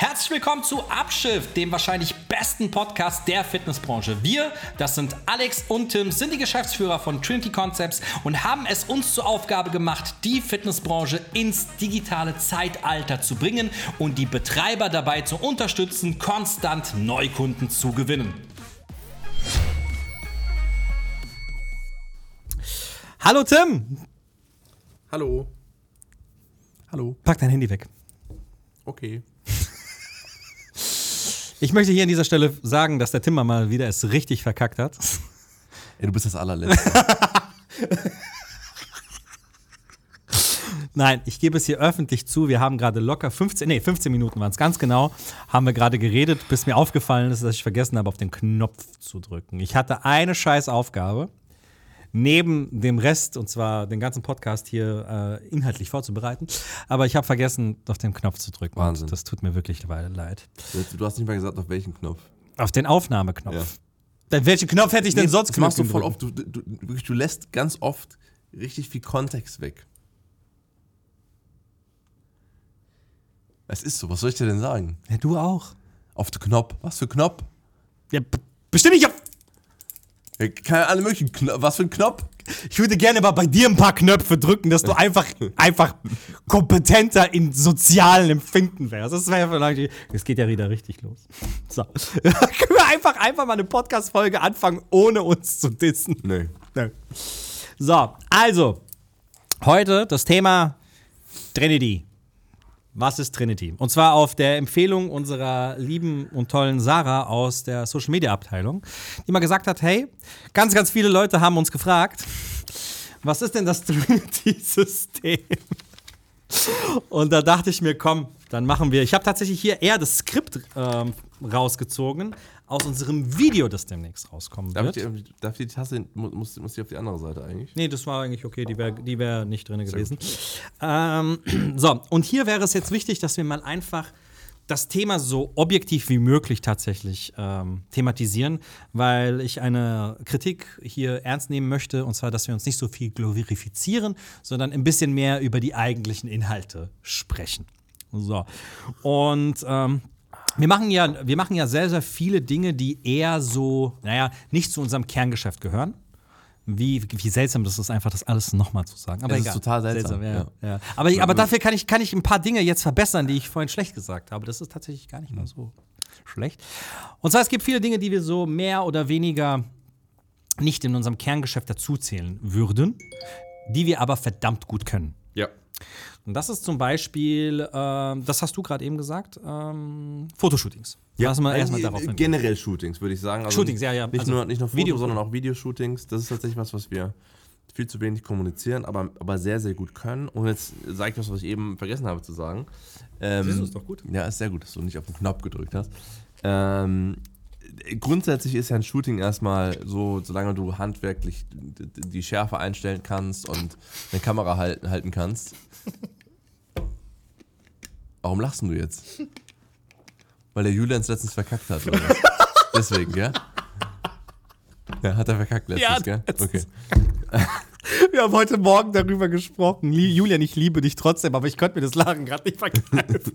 Herzlich willkommen zu Abschiff, dem wahrscheinlich besten Podcast der Fitnessbranche. Wir, das sind Alex und Tim, sind die Geschäftsführer von Trinity Concepts und haben es uns zur Aufgabe gemacht, die Fitnessbranche ins digitale Zeitalter zu bringen und die Betreiber dabei zu unterstützen, konstant Neukunden zu gewinnen. Hallo Tim! Hallo. Hallo. Pack dein Handy weg. Okay. Ich möchte hier an dieser Stelle sagen, dass der Timmer mal wieder es richtig verkackt hat. Ey, du bist das allerletzte. Nein, ich gebe es hier öffentlich zu. Wir haben gerade locker 15, nee, 15 Minuten waren es ganz genau, haben wir gerade geredet, bis mir aufgefallen ist, dass ich vergessen habe, auf den Knopf zu drücken. Ich hatte eine scheiß Aufgabe neben dem Rest, und zwar den ganzen Podcast hier äh, inhaltlich vorzubereiten. Aber ich habe vergessen, auf den Knopf zu drücken. Wahnsinn. Das tut mir wirklich leid. Du hast nicht mal gesagt, auf welchen Knopf. Auf den Aufnahmeknopf. Ja. Dann welchen Knopf hätte ich denn Nee, sonst Das machst du voll oft. Du, du, wirklich, du lässt ganz oft richtig viel Kontext weg. Es ist so, was soll ich dir denn sagen? Ja, du auch. Auf den Knopf. Was für Knopf? Ja, bestimmt nicht auf. Ja, keine alle möglichen Knopf. Was für ein Knopf? Ich würde gerne mal bei dir ein paar Knöpfe drücken, dass du einfach, einfach kompetenter in sozialen Empfinden wärst. Das wäre vielleicht. Es geht ja wieder richtig los. So. Können wir einfach, einfach mal eine Podcast-Folge anfangen, ohne uns zu dissen? Nee. Nö. So, also, heute das Thema Trinity. Was ist Trinity? Und zwar auf der Empfehlung unserer lieben und tollen Sarah aus der Social Media Abteilung, die mal gesagt hat: Hey, ganz, ganz viele Leute haben uns gefragt, was ist denn das Trinity-System? Und da dachte ich mir, komm, dann machen wir. Ich habe tatsächlich hier eher das Skript ähm, rausgezogen aus unserem Video, das demnächst rauskommen Darf, wird. die- darf die Tasse, mu- muss, muss die auf die andere Seite eigentlich? Nee, das war eigentlich okay, die wäre die wär nicht drin gewesen. Ähm, so, und hier wäre es jetzt wichtig, dass wir mal einfach das Thema so objektiv wie möglich tatsächlich ähm, thematisieren, weil ich eine Kritik hier ernst nehmen möchte, und zwar, dass wir uns nicht so viel glorifizieren, sondern ein bisschen mehr über die eigentlichen Inhalte sprechen. So. Und ähm, wir machen, ja, wir machen ja sehr, sehr viele Dinge, die eher so, naja, nicht zu unserem Kerngeschäft gehören. Wie, wie seltsam das ist, einfach das alles nochmal zu sagen. Aber ist egal. total seltsam, ja, ja. Aber, aber dafür kann ich, kann ich ein paar Dinge jetzt verbessern, die ich vorhin schlecht gesagt habe. Das ist tatsächlich gar nicht mal so schlecht. Und zwar, es gibt viele Dinge, die wir so mehr oder weniger nicht in unserem Kerngeschäft dazuzählen würden, die wir aber verdammt gut können. Ja. Und das ist zum Beispiel, ähm, das hast du gerade eben gesagt, ähm, Fotoshootings. Lass mal erstmal Äh, darauf hin. Generell Shootings, würde ich sagen. Also Shootings, ja, ja. Nicht, Also nur, nicht nur Fotos, Video- sondern auch Videoshootings. Das ist tatsächlich was, was wir viel zu wenig kommunizieren, aber, aber sehr, sehr gut können. Und jetzt sage ich was, was ich eben vergessen habe zu sagen. Ähm, du, ist doch gut. Ja, ist sehr gut, dass du nicht auf den Knopf gedrückt hast. Ähm, grundsätzlich ist ja ein Shooting erstmal so, solange du handwerklich die Schärfe einstellen kannst und eine Kamera halten, halten kannst. Warum lachst du jetzt? Weil der Julian es letztens verkackt hat, oder? Deswegen, gell? Ja, hat er verkackt letztens, Ja, gell? Okay. Wir haben heute Morgen darüber gesprochen. Julian, ich liebe dich trotzdem, aber ich konnte mir das Lachen gerade nicht verkneifen.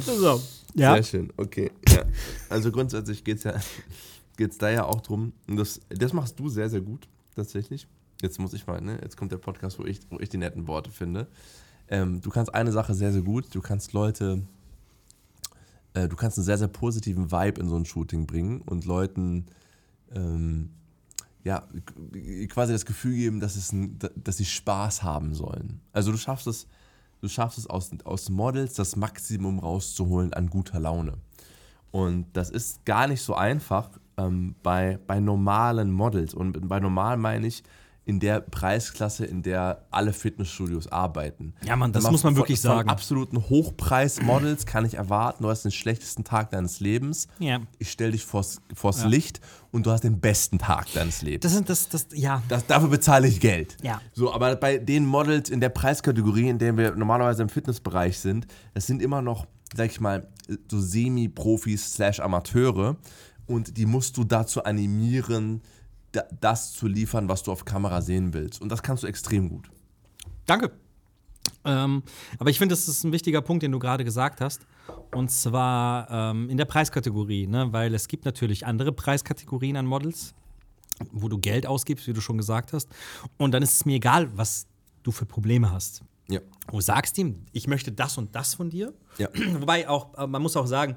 so. Ja. Sehr schön, okay. Ja. Also grundsätzlich geht es ja, geht's da ja auch drum, und das, das machst du sehr, sehr gut, tatsächlich. Jetzt muss ich mal, ne? Jetzt kommt der Podcast, wo ich, wo ich die netten Worte finde. Ähm, du kannst eine Sache sehr, sehr gut. Du kannst Leute, äh, du kannst einen sehr, sehr positiven Vibe in so ein Shooting bringen und Leuten ähm, ja, quasi das Gefühl geben, dass, es ein, dass sie Spaß haben sollen. Also du schaffst es, du schaffst es aus, aus Models das Maximum rauszuholen an guter Laune. Und das ist gar nicht so einfach ähm, bei, bei normalen Models. Und bei normal meine ich in der Preisklasse, in der alle Fitnessstudios arbeiten. Ja, Mann, das Wenn muss man von- wirklich von sagen. absoluten Hochpreis-Models kann ich erwarten, du hast den schlechtesten Tag deines Lebens. Ja. Ich stelle dich vors, vors Ja. Licht und du hast den besten Tag deines Lebens. Das sind das, das, ja. Das, dafür bezahle ich Geld. Ja. So, aber bei den Models in der Preiskategorie, in der wir normalerweise im Fitnessbereich sind, das sind immer noch, sag ich mal, so Semi-Profis slash Amateure. Und die musst du dazu animieren, das zu liefern, was du auf Kamera sehen willst. Und das kannst du extrem gut. Danke. Ähm, aber ich finde, das ist ein wichtiger Punkt, den du gerade gesagt hast. Und zwar ähm, in der Preiskategorie, ne? weil es gibt natürlich andere Preiskategorien an Models, wo du Geld ausgibst, wie du schon gesagt hast. Und dann ist es mir egal, was du für Probleme hast. Ja. Du sagst ihm, ich möchte das und das von dir. Ja. Wobei auch, äh, man muss auch sagen,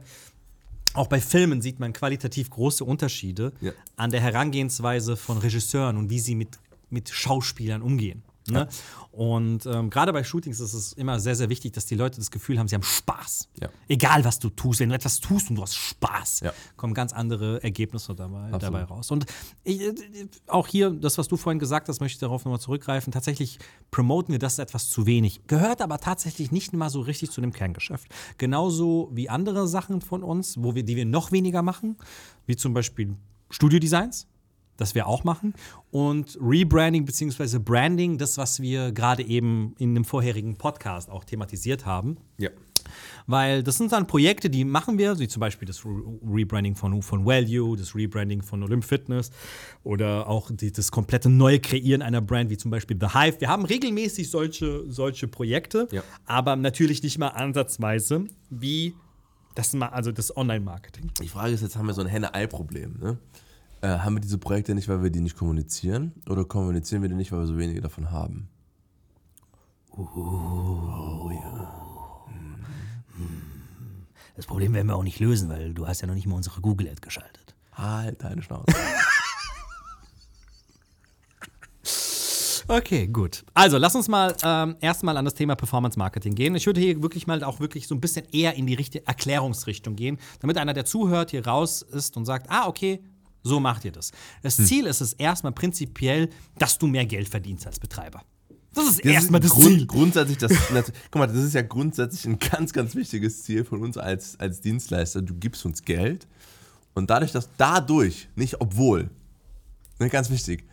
auch bei Filmen sieht man qualitativ große Unterschiede Ja. an der Herangehensweise von Regisseuren und wie sie mit, mit Schauspielern umgehen. Ne? Und ähm, gerade bei Shootings ist es immer sehr, sehr wichtig, dass die Leute das Gefühl haben, sie haben Spaß. Ja. Egal, was du tust. Wenn du etwas tust und du hast Spaß, Ja. kommen ganz andere Ergebnisse dabei, Absolut. dabei raus. Und ich, äh, auch hier, das, was du vorhin gesagt hast, möchte ich darauf nochmal zurückgreifen. Tatsächlich promoten wir das etwas zu wenig. Gehört aber tatsächlich nicht mal so richtig zu dem Kerngeschäft. Genauso wie andere Sachen von uns, wo wir, die wir noch weniger machen, wie zum Beispiel Studiodesigns das wir auch machen. Und Rebranding bzw. Branding, das, was wir gerade eben in dem vorherigen Podcast auch thematisiert haben. Ja. Weil das sind dann Projekte, die machen wir, wie zum Beispiel das Re Rebranding von, von Value, das Rebranding von Olymp Fitness oder auch die, das komplette neue Kreieren einer Brand, wie zum Beispiel The Hive. Wir haben regelmäßig solche, solche Projekte, Ja. aber natürlich nicht mal ansatzweise wie das, also das Online-Marketing. Die Frage ist jetzt, haben wir so ein Henne-Ei-Problem, ne? Äh, haben wir diese Projekte nicht, weil wir die nicht kommunizieren? Oder kommunizieren wir die nicht, weil wir so wenige davon haben? Das Problem werden wir auch nicht lösen, weil du hast ja noch nicht mal unsere Google-Ad geschaltet. Halt deine Schnauze. Okay, gut. Also, lass uns mal ähm, erstmal an das Thema Performance Marketing gehen. Ich würde hier wirklich mal auch wirklich so ein bisschen eher in die richtige Erklärungsrichtung gehen, damit einer, der zuhört, hier raus ist und sagt, ah, okay, so macht ihr das. Das Ziel ist es erstmal prinzipiell, dass du mehr Geld verdienst als Betreiber. Das ist erstmal das Grund, Ziel. Grundsätzlich, das, das, guck mal, das ist ja grundsätzlich ein ganz, ganz wichtiges Ziel von uns als, als Dienstleister. Du gibst uns Geld und dadurch, dass dadurch, nicht obwohl, ne, ganz wichtig,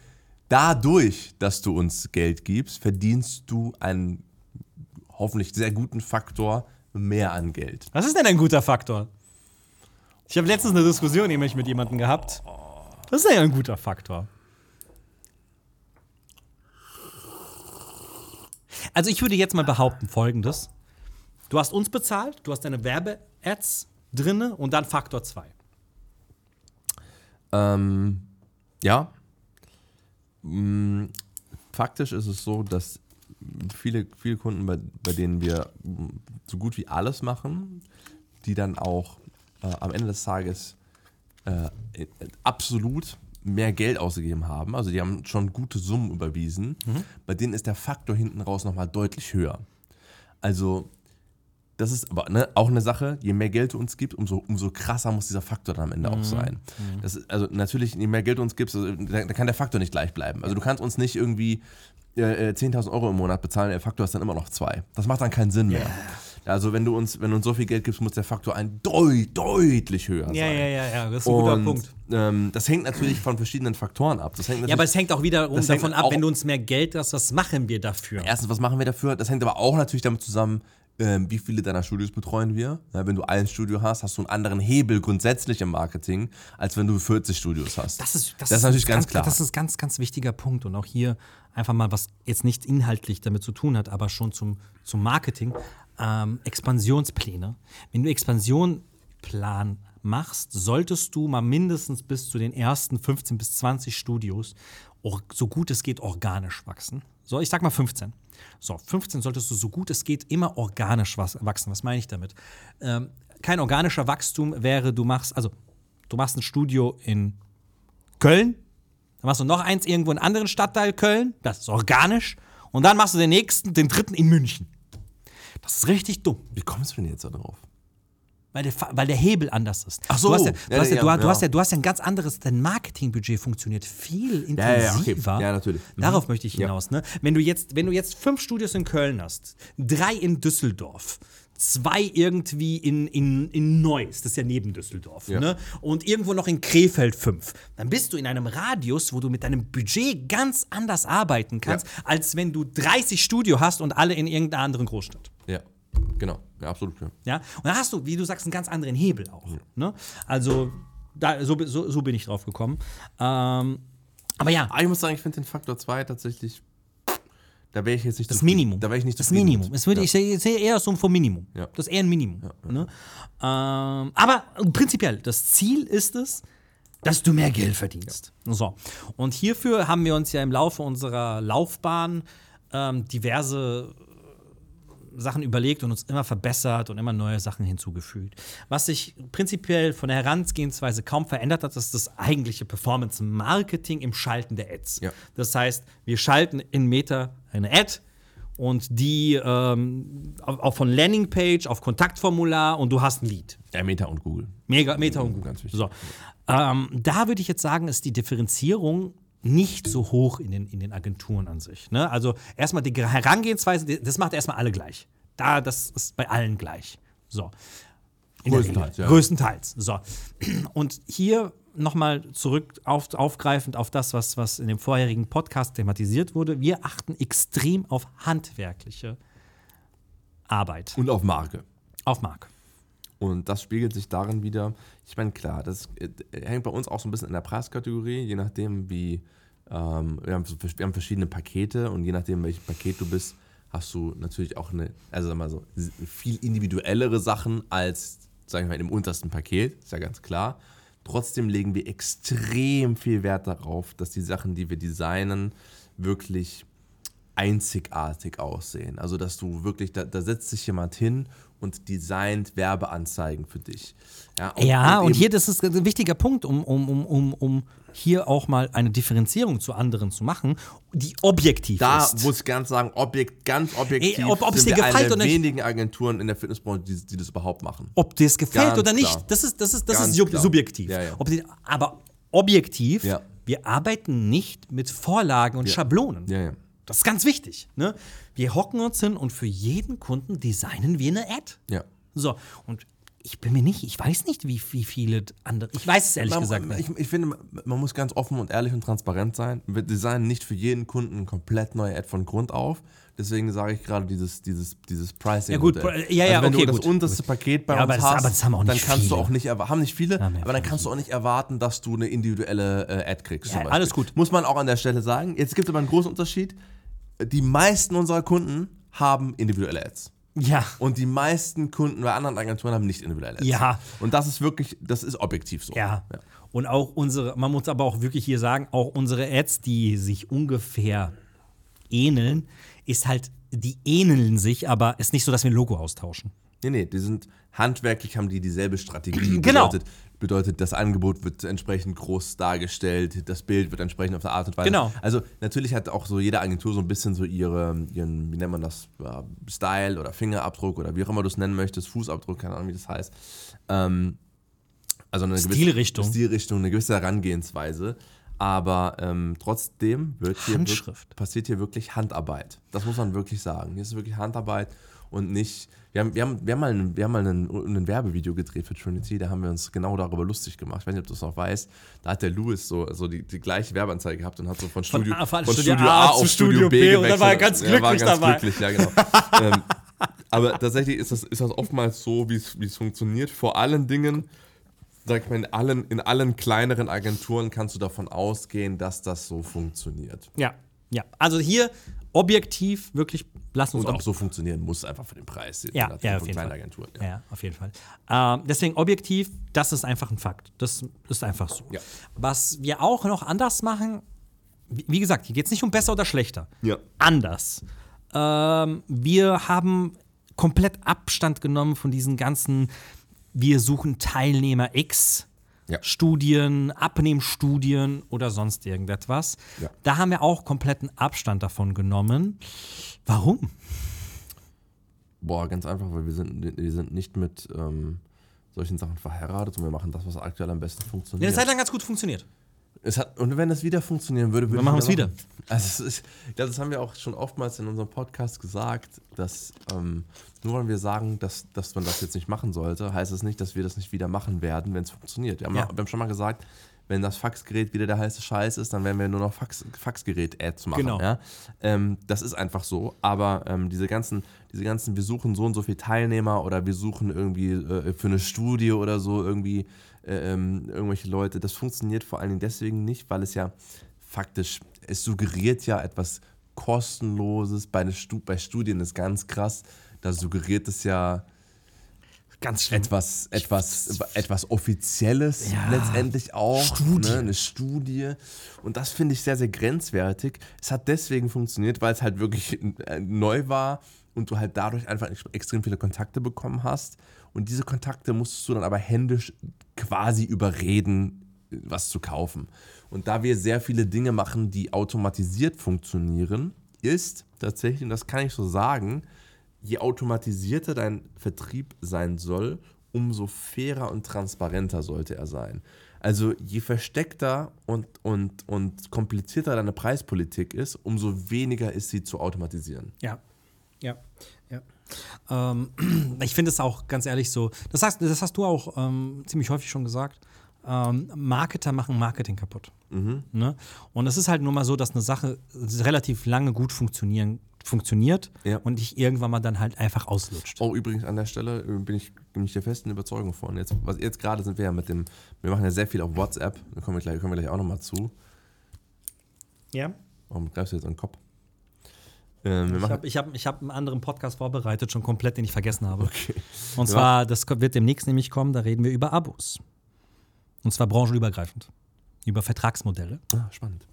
dadurch, dass du uns Geld gibst, verdienst du einen hoffentlich sehr guten Faktor mehr an Geld. Was ist denn ein guter Faktor? Ich habe letztens eine Diskussion nämlich mit jemandem gehabt. Was ist denn ein guter Faktor? Also ich würde jetzt mal behaupten folgendes. Du hast uns bezahlt, du hast deine Werbe-Ads drinne und dann Faktor 2. Ähm, ja. Mm, Faktisch ist es so, dass viele, viele Kunden, bei, bei denen wir so gut wie alles machen, die dann auch äh, am Ende des Tages äh, äh, absolut mehr Geld ausgegeben haben. Also die haben schon gute Summen überwiesen. Bei denen ist der Faktor hinten raus nochmal deutlich höher. Also das ist aber ne, auch eine Sache, je mehr Geld du uns gibst, umso, umso krasser muss dieser Faktor dann am Ende auch sein. Das ist, also natürlich, je mehr Geld du uns gibst, also, da, da kann der Faktor nicht gleich bleiben. Also du kannst uns nicht irgendwie äh, äh, 10.000 Euro im Monat bezahlen, der Faktor ist dann immer noch zwei. Das macht dann keinen Sinn mehr. Also wenn du uns, wenn du uns so viel Geld gibst, muss der Faktor ein deut, deutlich höher Ja, sein. ja, ja, ja, das ist ein guter Und Punkt. ähm, das hängt natürlich von verschiedenen Faktoren ab. Das hängt Ja, aber es hängt auch wiederum Das davon ab, wenn du uns mehr Geld hast, was machen wir dafür? Erstens, was machen wir dafür? Das hängt aber auch natürlich damit zusammen, ähm, wie viele deiner Studios betreuen wir. Ja, wenn du ein Studio hast, hast du einen anderen Hebel grundsätzlich im Marketing, als wenn du 40 Studios hast. Das ist, das ist natürlich ein ganz klar. Das ist ein ganz, ganz wichtiger Punkt. Und auch hier einfach mal, was jetzt nicht inhaltlich damit zu tun hat, aber schon zum, zum Marketing. Ähm, Expansionspläne. Wenn du Expansionplan machst, solltest du mal mindestens bis zu den ersten 15 bis 20 Studios so gut es geht organisch wachsen. So, ich sag mal 15. So, 15 solltest du so gut es geht immer organisch wachsen. Was meine ich damit? Ähm, kein organischer Wachstum wäre, du machst, also du machst ein Studio in Köln, dann machst du noch eins irgendwo in einem anderen Stadtteil Köln, das ist organisch, und dann machst du den nächsten, den dritten in München. Das ist richtig dumm, Wie kommst du denn jetzt da drauf? weil der, weil der Hebel anders ist. Ach so. du hast ja, Ja, du hast ja, ja, du, hast- du ja. hast ja, du hast ja ein ganz anderes, dein Marketingbudget funktioniert viel ja, ja, okay. intensiver. Ja, natürlich. Mhm. Darauf möchte ich hinaus. Ne? Wenn, du jetzt, wenn du jetzt fünf Studios in Köln hast, drei in Düsseldorf, zwei irgendwie in, in, in Neuss, das ist ja neben Düsseldorf, Ja. ne? und irgendwo noch in Krefeld fünf, dann bist du in einem Radius, wo du mit deinem Budget ganz anders arbeiten kannst, als wenn du 30 Studio hast und alle in irgendeiner anderen Großstadt. Ja, genau. Ja, absolut. Ja. Ja? Und da hast du, wie du sagst, einen ganz anderen Hebel auch. Ne? Also, da, so, so, so bin ich drauf gekommen. Ähm, aber ja, Aber ich muss sagen, ich finde den Faktor 2 tatsächlich, da wäre ich jetzt nicht Das. Minimum. Da wäre ich nicht Das Minimum. Es würde, ja. Ich sehe eher so vom Minimum. Ja. Das ist eher ein Minimum. Ne? Ähm, aber prinzipiell, das Ziel ist es, dass du mehr Geld verdienst. So. Und hierfür haben wir uns ja im Laufe unserer Laufbahn ähm, diverse Sachen überlegt und uns immer verbessert und immer neue Sachen hinzugefügt. Was sich prinzipiell von der Herangehensweise kaum verändert hat, ist das eigentliche Performance-Marketing im Schalten der Ads. Ja. Das heißt, wir schalten in Meta eine Ad und die ähm, auch von Landingpage auf Kontaktformular und du hast ein Lead. Ja, Meta und Google. Mega, Meta und Google. Ganz wichtig. So. Ähm, da würde ich jetzt sagen, ist die Differenzierung nicht so hoch in den, in den Agenturen an sich. Ne? Also erstmal die Herangehensweise, das macht erstmal alle gleich. Da, das ist bei allen gleich. So. In Größtenteils, ja. Größtenteils. So. Und hier nochmal zurück auf, aufgreifend auf das, was, was in dem vorherigen Podcast thematisiert wurde. Wir achten extrem auf handwerkliche Arbeit. Und auf Marke. Auf Mark. Und das spiegelt sich darin wieder, ich meine, klar, das äh, hängt bei uns auch so ein bisschen in der Preiskategorie, je nachdem, wie, ähm, wir, haben, wir haben verschiedene Pakete und je nachdem, welches Paket du bist, hast du natürlich auch eine, also sag mal so, viel individuellere Sachen als, sagen wir mal, im untersten Paket, ist ja ganz klar. Trotzdem legen wir extrem viel Wert darauf, dass die Sachen, die wir designen, wirklich einzigartig aussehen. Also, dass du wirklich, da, da setzt sich jemand hin und designt Werbeanzeigen für dich. Ja, Ja, und, eben- hier, das ist ein wichtiger Punkt, um, um, um, um, um hier auch mal eine Differenzierung zu anderen zu machen, die objektiv Da ist. muss ich ganz sagen, objekt, ganz objektiv Ey, ob- ob's sind dir wir gefällt eine der wenigen Agenturen in der Fitnessbranche, die, die das überhaupt machen. Ob dir es gefällt Ganz oder nicht, klar. das ist, das ist, das Ganz ist sub klar. subjektiv. Ja, ja. Ob die, aber objektiv, Ja. wir arbeiten nicht mit Vorlagen und. Schablonen. Ja, ja. Das ist ganz wichtig. Ne? Wir hocken uns hin und für jeden Kunden designen wir eine Ad. Ja. So, und ich bin mir nicht, ich weiß nicht, wie, wie viele andere, ich weiß es ehrlich Man, gesagt nicht. ich, ich finde, man muss ganz offen und ehrlich und transparent sein. Wir designen nicht für jeden Kunden eine komplett neue Ad von Grund auf. Deswegen sage ich gerade dieses, dieses, dieses Pricing. Ja, gut, Modell. ja, ja, also wenn okay, du gut. das unterste Paket bei Ja, uns das- hast, aber das haben auch dann nicht kannst du viele. auch nicht erwarten, haben nicht viele, Ja, aber dann kannst du auch nicht erwarten, dass du eine individuelle äh, Ad kriegst. Ja, alles gut. Muss man auch an der Stelle sagen. Jetzt gibt es aber einen großen Unterschied. Die meisten unserer Kunden haben individuelle Ads. Ja. Und die meisten Kunden bei anderen Agenturen haben nicht individuelle Ads. Ja. Und das ist wirklich, das ist objektiv so. Ja. Und auch unsere, man muss aber auch wirklich hier sagen, auch unsere Ads, die sich ungefähr ähneln, ist halt, die ähneln sich, aber ist nicht so, dass wir ein Logo austauschen. Nee, nee, die sind handwerklich, haben die dieselbe Strategie. Genau. Bedeutet, bedeutet, das Angebot wird entsprechend groß dargestellt, das Bild wird entsprechend auf der Art und Weise. Genau. Also natürlich hat auch so jede Agentur so ein bisschen so ihre, ihren, wie nennt man das, Style oder Fingerabdruck oder wie auch immer du es nennen möchtest, Fußabdruck, keine Ahnung, wie das heißt. Ähm, also eine gewisse- Stilrichtung. Eine gewisse Herangehensweise. Aber ähm, trotzdem wird hier passiert hier wirklich Handarbeit. Das muss man wirklich sagen. Hier ist wirklich Handarbeit und nicht. Wir haben, wir haben, wir haben mal, ein, wir haben mal ein, ein Werbevideo gedreht für Trinity, da haben wir uns genau darüber lustig gemacht. Ich weiß nicht, ob du es noch weißt. Da hat der Louis so, so die, die gleiche Werbeanzeige gehabt und hat so von Studio, A- von von Studio Studio A auf Studio B B und da gewechselt. war er ganz Ja, war glücklich ganz dabei. glücklich, ja, genau. ähm, aber tatsächlich ist das, ist das oftmals so, wie es wie es funktioniert. Vor allen Dingen, sag ich mal, in allen, in allen kleineren Agenturen kannst du davon ausgehen, dass das so funktioniert. Ja, ja. Also hier objektiv wirklich, lass uns Und auch so funktionieren muss, einfach für den Preis. Ja, ja, von auf jeden Fall. Ja. ja, auf jeden Fall. Ähm, deswegen objektiv, das ist einfach ein Fakt. Das ist einfach so. Ja. Was wir auch noch anders machen, wie wie gesagt, hier geht es nicht um besser oder schlechter. Ja. Anders. Ähm, wir haben komplett Abstand genommen von diesen ganzen, wir suchen Teilnehmer X. Ja. Studien, Abnehmstudien oder sonst irgendetwas. Ja. Da haben wir auch kompletten Abstand davon genommen. Warum? Boah, ganz einfach, weil wir sind, wir sind nicht mit ähm, solchen Sachen verheiratet und wir machen das, was aktuell am besten Ja, funktioniert. eine Zeit lang ganz gut funktioniert. Es hat, und wenn das wieder funktionieren würde, würde Dann machen wir es wieder. Also ist, glaube, das haben wir auch schon oftmals in unserem Podcast gesagt, dass ähm, nur weil wir sagen, dass, dass man das jetzt nicht machen sollte, heißt es nicht, dass wir das nicht wieder machen werden, wenn es funktioniert. Wir haben, Ja. wir haben schon mal gesagt, wenn das Faxgerät wieder der heiße Scheiß ist, dann werden wir nur noch Fax, Faxgerät-Ads machen. Genau. Ja? Ähm, das ist einfach so. Aber ähm, diese ganzen, diese ganzen, wir suchen so und so viele Teilnehmer oder wir suchen irgendwie äh, für eine Studie oder so irgendwie ähm, irgendwelche Leute. Das funktioniert vor allen Dingen deswegen nicht, weil es ja faktisch, es suggeriert ja etwas kostenloses. Bei, Stu bei Studien ist ganz krass. Da suggeriert es ja Ganz etwas, etwas, etwas Offizielles ja. letztendlich auch. Studie. Ne, eine Studie. Und das finde ich sehr, sehr grenzwertig. Es hat deswegen funktioniert, weil es halt wirklich äh, neu war und du halt dadurch einfach extrem viele Kontakte bekommen hast. Und diese Kontakte musstest du dann aber händisch quasi überreden, was zu kaufen. Und da wir sehr viele Dinge machen, die automatisiert funktionieren, ist tatsächlich, und das kann ich so sagen, je automatisierter dein Vertrieb sein soll, umso fairer und transparenter sollte er sein. Also je versteckter und, und, und komplizierter deine Preispolitik ist, umso weniger ist sie zu automatisieren. Ja, ja, ja. Ähm, ich finde es auch ganz ehrlich so, das hast, das hast du auch ähm, ziemlich häufig schon gesagt, ähm, Marketer machen Marketing kaputt. Mhm. Ne? Und es ist halt nur mal so, dass eine Sache relativ lange gut funktionieren funktioniert ja. und dich irgendwann mal dann halt einfach auslutscht. Oh, übrigens an der Stelle äh, bin ich, bin ich der festen Überzeugung von. Jetzt, was, jetzt gerade sind wir ja mit dem, wir machen ja sehr viel auf WhatsApp, da kommen wir gleich, kommen wir gleich auch nochmal zu. Ja. Warum greifst du jetzt an den Kopf? Ähm, ich habe ich hab, ich hab einen anderen Podcast vorbereitet, schon komplett, den ich vergessen habe. Okay. Und zwar, das wird demnächst nämlich kommen, da reden wir über Abos. Und zwar branchenübergreifend. Über Vertragsmodelle. Ah, spannend.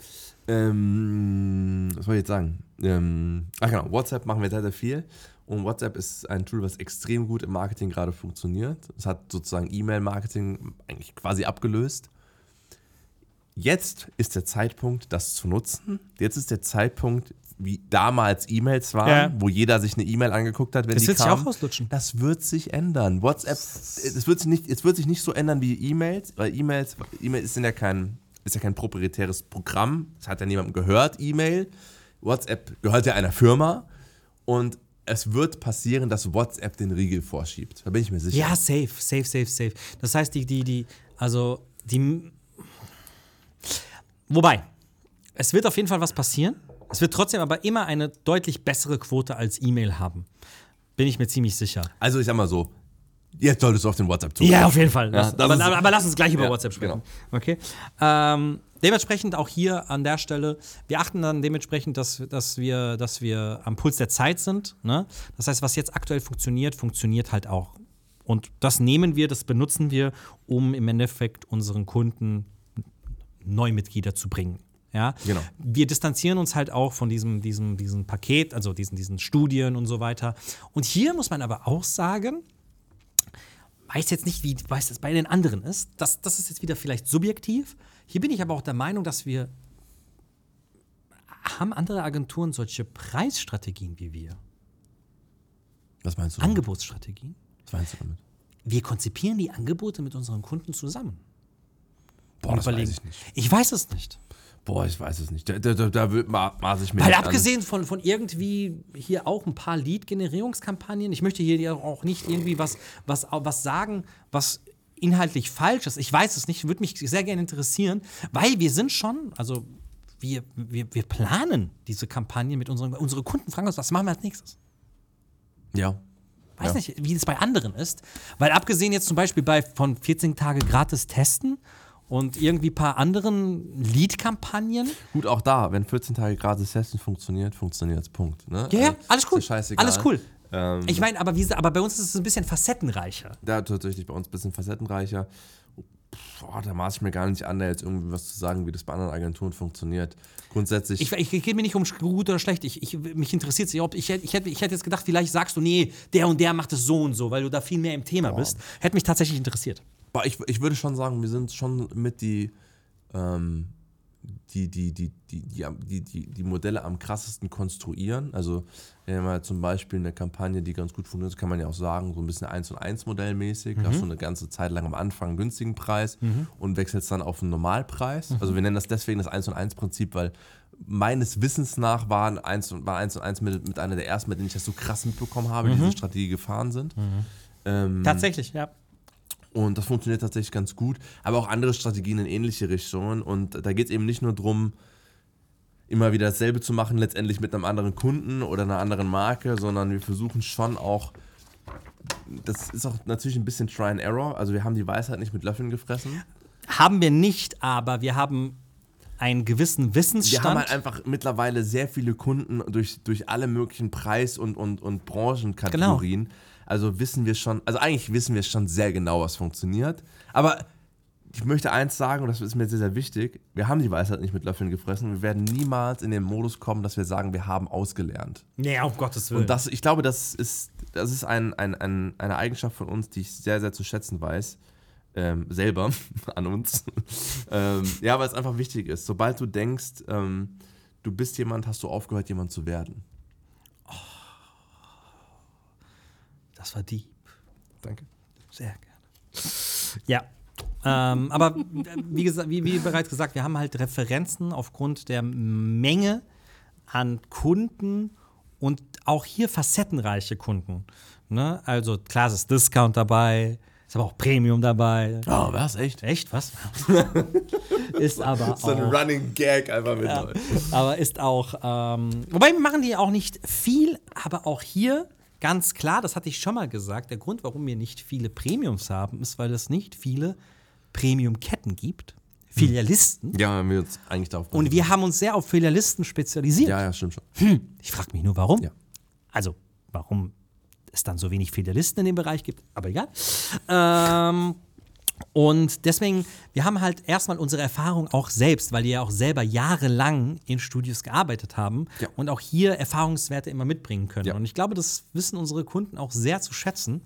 Ähm, was soll ich jetzt sagen? Ähm, ach genau, WhatsApp machen wir sehr, sehr viel. Und WhatsApp ist ein Tool, was extrem gut im Marketing gerade funktioniert. Es hat sozusagen E-Mail-Marketing eigentlich quasi abgelöst. Jetzt ist der Zeitpunkt, das zu nutzen. Jetzt ist der Zeitpunkt, wie damals E-Mails waren, ja. wo jeder sich eine E-Mail angeguckt hat, wenn das die wird kam. Sich auch auslutschen. Das wird sich ändern. WhatsApp, es wird sich nicht, es wird sich nicht so ändern wie E-Mails, weil E-Mails, E-Mails sind ja kein ist ja kein proprietäres Programm. Es hat ja niemandem gehört, E-Mail. WhatsApp gehört ja einer Firma. Und es wird passieren, dass WhatsApp den Riegel vorschiebt. Da bin ich mir sicher. Ja, safe, safe, safe, safe. Das heißt, die, die, die, also die. Wobei, es wird auf jeden Fall was passieren. Es wird trotzdem aber immer eine deutlich bessere Quote als E-Mail haben. Bin ich mir ziemlich sicher. Also ich sag mal so, Jetzt solltest du auf den WhatsApp zu. Ja, auf jeden Fall. Ja, aber, aber, aber, lass uns gleich über ja, WhatsApp sprechen. Genau. Okay. Ähm, dementsprechend auch hier an der Stelle, wir achten dann dementsprechend, dass, dass, wir, dass wir am Puls der Zeit sind. Ne? Das heißt, was jetzt aktuell funktioniert, funktioniert halt auch. Und das nehmen wir, das benutzen wir, um im Endeffekt unseren Kunden Neumitglieder zu bringen. Ja? Genau. Wir distanzieren uns halt auch von diesem, diesem, diesem Paket, also diesen, diesen Studien und so weiter. Und hier muss man aber auch sagen, weiß jetzt nicht, wie weiß das bei den anderen ist. Das, das ist jetzt wieder vielleicht subjektiv. Hier bin ich aber auch der Meinung, dass wir haben andere Agenturen solche Preisstrategien wie wir. Was meinst du? Damit? Angebotsstrategien. Was meinst du damit? Wir konzipieren die Angebote mit unseren Kunden zusammen. Boah, das weiß ich nicht. Ich weiß es nicht. Boah, ich weiß es nicht. Da, da, da maße ich mir Weil abgesehen von, von irgendwie hier auch ein paar Lead-Generierungskampagnen, ich möchte hier auch nicht irgendwie was, was, was sagen, was inhaltlich falsch ist. Ich weiß es nicht, würde mich sehr gerne interessieren, weil wir sind schon, also wir, wir, wir planen diese Kampagne mit unseren unsere Kunden fragen uns, was machen wir als nächstes? Ja. Weiß ja. nicht, wie es bei anderen ist. Weil abgesehen jetzt zum Beispiel bei von 14 Tage gratis testen und irgendwie ein paar anderen Lead-Kampagnen. Gut, auch da, wenn 14 Tage gratis Testen funktioniert, funktioniert es. Punkt. Ne? Ja, ja, alles cool. Alles cool. Ähm, ich meine, aber, aber bei uns ist es ein bisschen facettenreicher. Ja, tatsächlich bei uns ein bisschen facettenreicher. Boah, da maße ich mir gar nicht an, da jetzt irgendwie was zu sagen, wie das bei anderen Agenturen funktioniert. Grundsätzlich. Ich, ich, ich gehe mir nicht um gut oder schlecht. Ich, ich, mich interessiert es. Ich, ich, ich, hätte, ich hätte jetzt gedacht, vielleicht sagst du, nee, der und der macht es so und so, weil du da viel mehr im Thema Boah. bist. Hätte mich tatsächlich interessiert. Ich, ich würde schon sagen, wir sind schon mit die, ähm, die, die, die, die, die, die, die, Modelle am krassesten konstruieren. Also, wenn man zum Beispiel eine Kampagne, die ganz gut funktioniert, kann man ja auch sagen, so ein bisschen 1 und 1 modellmäßig. Mhm. Da hast du eine ganze Zeit lang am Anfang einen günstigen Preis mhm. und wechselst dann auf einen Normalpreis. Mhm. Also, wir nennen das deswegen das 1 und 1 Prinzip, weil meines Wissens nach waren 1 und, war 1 und 1 mit, mit einer der ersten, mit denen ich das so krass mitbekommen habe, die diese mhm. Strategie gefahren sind. Mhm. Ähm, Tatsächlich, ja. Und das funktioniert tatsächlich ganz gut. Aber auch andere Strategien in ähnliche Richtungen. Und da geht es eben nicht nur darum, immer wieder dasselbe zu machen, letztendlich mit einem anderen Kunden oder einer anderen Marke, sondern wir versuchen schon auch, das ist auch natürlich ein bisschen Try and Error. Also wir haben die Weisheit nicht mit Löffeln gefressen. Haben wir nicht, aber wir haben einen gewissen Wissensstand. Wir haben halt einfach mittlerweile sehr viele Kunden durch, durch alle möglichen Preis- und, und, und Branchenkategorien. Genau. Also wissen wir schon, also eigentlich wissen wir schon sehr genau, was funktioniert. Aber ich möchte eins sagen, und das ist mir sehr, sehr wichtig: Wir haben die Weisheit nicht mit Löffeln gefressen. Wir werden niemals in den Modus kommen, dass wir sagen, wir haben ausgelernt. Nee, auf Gottes Willen. Und das, ich glaube, das ist, das ist ein, ein, ein, eine Eigenschaft von uns, die ich sehr, sehr zu schätzen weiß. Ähm, selber an uns. ähm, ja, weil es einfach wichtig ist. Sobald du denkst, ähm, du bist jemand, hast du aufgehört, jemand zu werden. Das war deep. Danke. Sehr gerne. Ja, ähm, aber wie, gesagt, wie, wie, bereits gesagt, wir haben halt Referenzen aufgrund der Menge an Kunden und auch hier facettenreiche Kunden. Ne? Also klar ist Discount dabei, ist aber auch Premium dabei. Oh, was? Echt? Echt? Was? ist aber so ein Running Gag einfach mit. Ja, aber ist auch, ähm, wobei machen die auch nicht viel, aber auch hier ganz klar, das hatte ich schon mal gesagt, der Grund, warum wir nicht viele Premiums haben, ist, weil es nicht viele Premium-Ketten gibt. Filialisten. Ja, haben wir uns eigentlich darauf Und wir haben uns sehr auf Filialisten spezialisiert. Ja, ja, stimmt schon. Hm, ich frage mich nur, warum. Ja. Also, warum es dann so wenig Filialisten in dem Bereich gibt, aber egal. Ähm, und deswegen, wir haben halt erstmal unsere Erfahrung auch selbst, weil wir ja auch selber jahrelang in Studios gearbeitet haben ja. und auch hier Erfahrungswerte immer mitbringen können. Ja. Und ich glaube, das wissen unsere Kunden auch sehr zu schätzen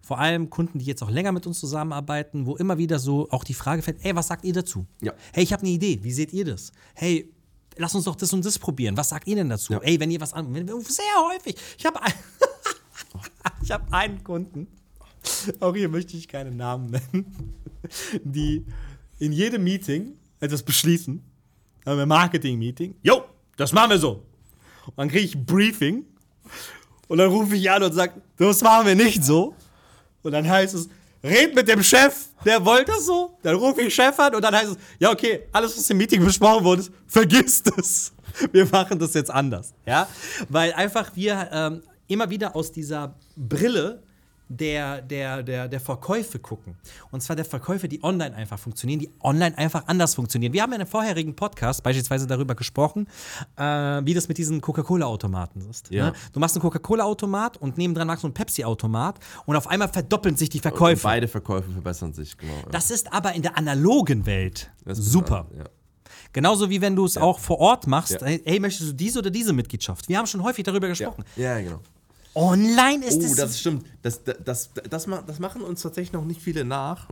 vor allem Kunden, die jetzt auch länger mit uns zusammenarbeiten, wo immer wieder so auch die Frage fällt, ey, was sagt ihr dazu? Ja. Hey, ich habe eine Idee, wie seht ihr das? Hey, lass uns doch das und das probieren. Was sagt ihr denn dazu? Ey, wenn ihr was an, sehr häufig. Ich habe ein, ich habe einen Kunden, auch hier möchte ich keine Namen nennen, die in jedem Meeting etwas beschließen, haben wir Marketing-Meeting. Jo, das machen wir so. Und dann kriege ich ein Briefing und dann rufe ich an und sage, das machen wir nicht so. Und dann heißt es, red mit dem Chef, der wollte das so. Dann rufe ich Chef an und dann heißt es, ja, okay, alles, was im Meeting besprochen wurde, vergiss das. Wir machen das jetzt anders. Ja? Weil einfach wir ähm, immer wieder aus dieser Brille der, der, der, der Verkäufe gucken. Und zwar der Verkäufe, die online einfach funktionieren, die online einfach anders funktionieren. Wir haben in einem vorherigen Podcast beispielsweise darüber gesprochen, äh, wie das mit diesen Coca-Cola-Automaten ist. Ja. Ne? Du machst einen Coca-Cola-Automat und nebendran machst du einen Pepsi-Automat und auf einmal verdoppeln sich die Verkäufe. Und beide Verkäufe verbessern sich, genau. Ja. Das ist aber in der analogen Welt super. Ja. Genauso wie wenn du es ja. auch vor Ort machst. Hey, möchtest du diese oder diese Mitgliedschaft? Wir haben schon häufig darüber gesprochen. Ja, genau. Online ist es. Oh, das stimmt. Das, das, das, das, das, machen uns tatsächlich noch nicht viele nach.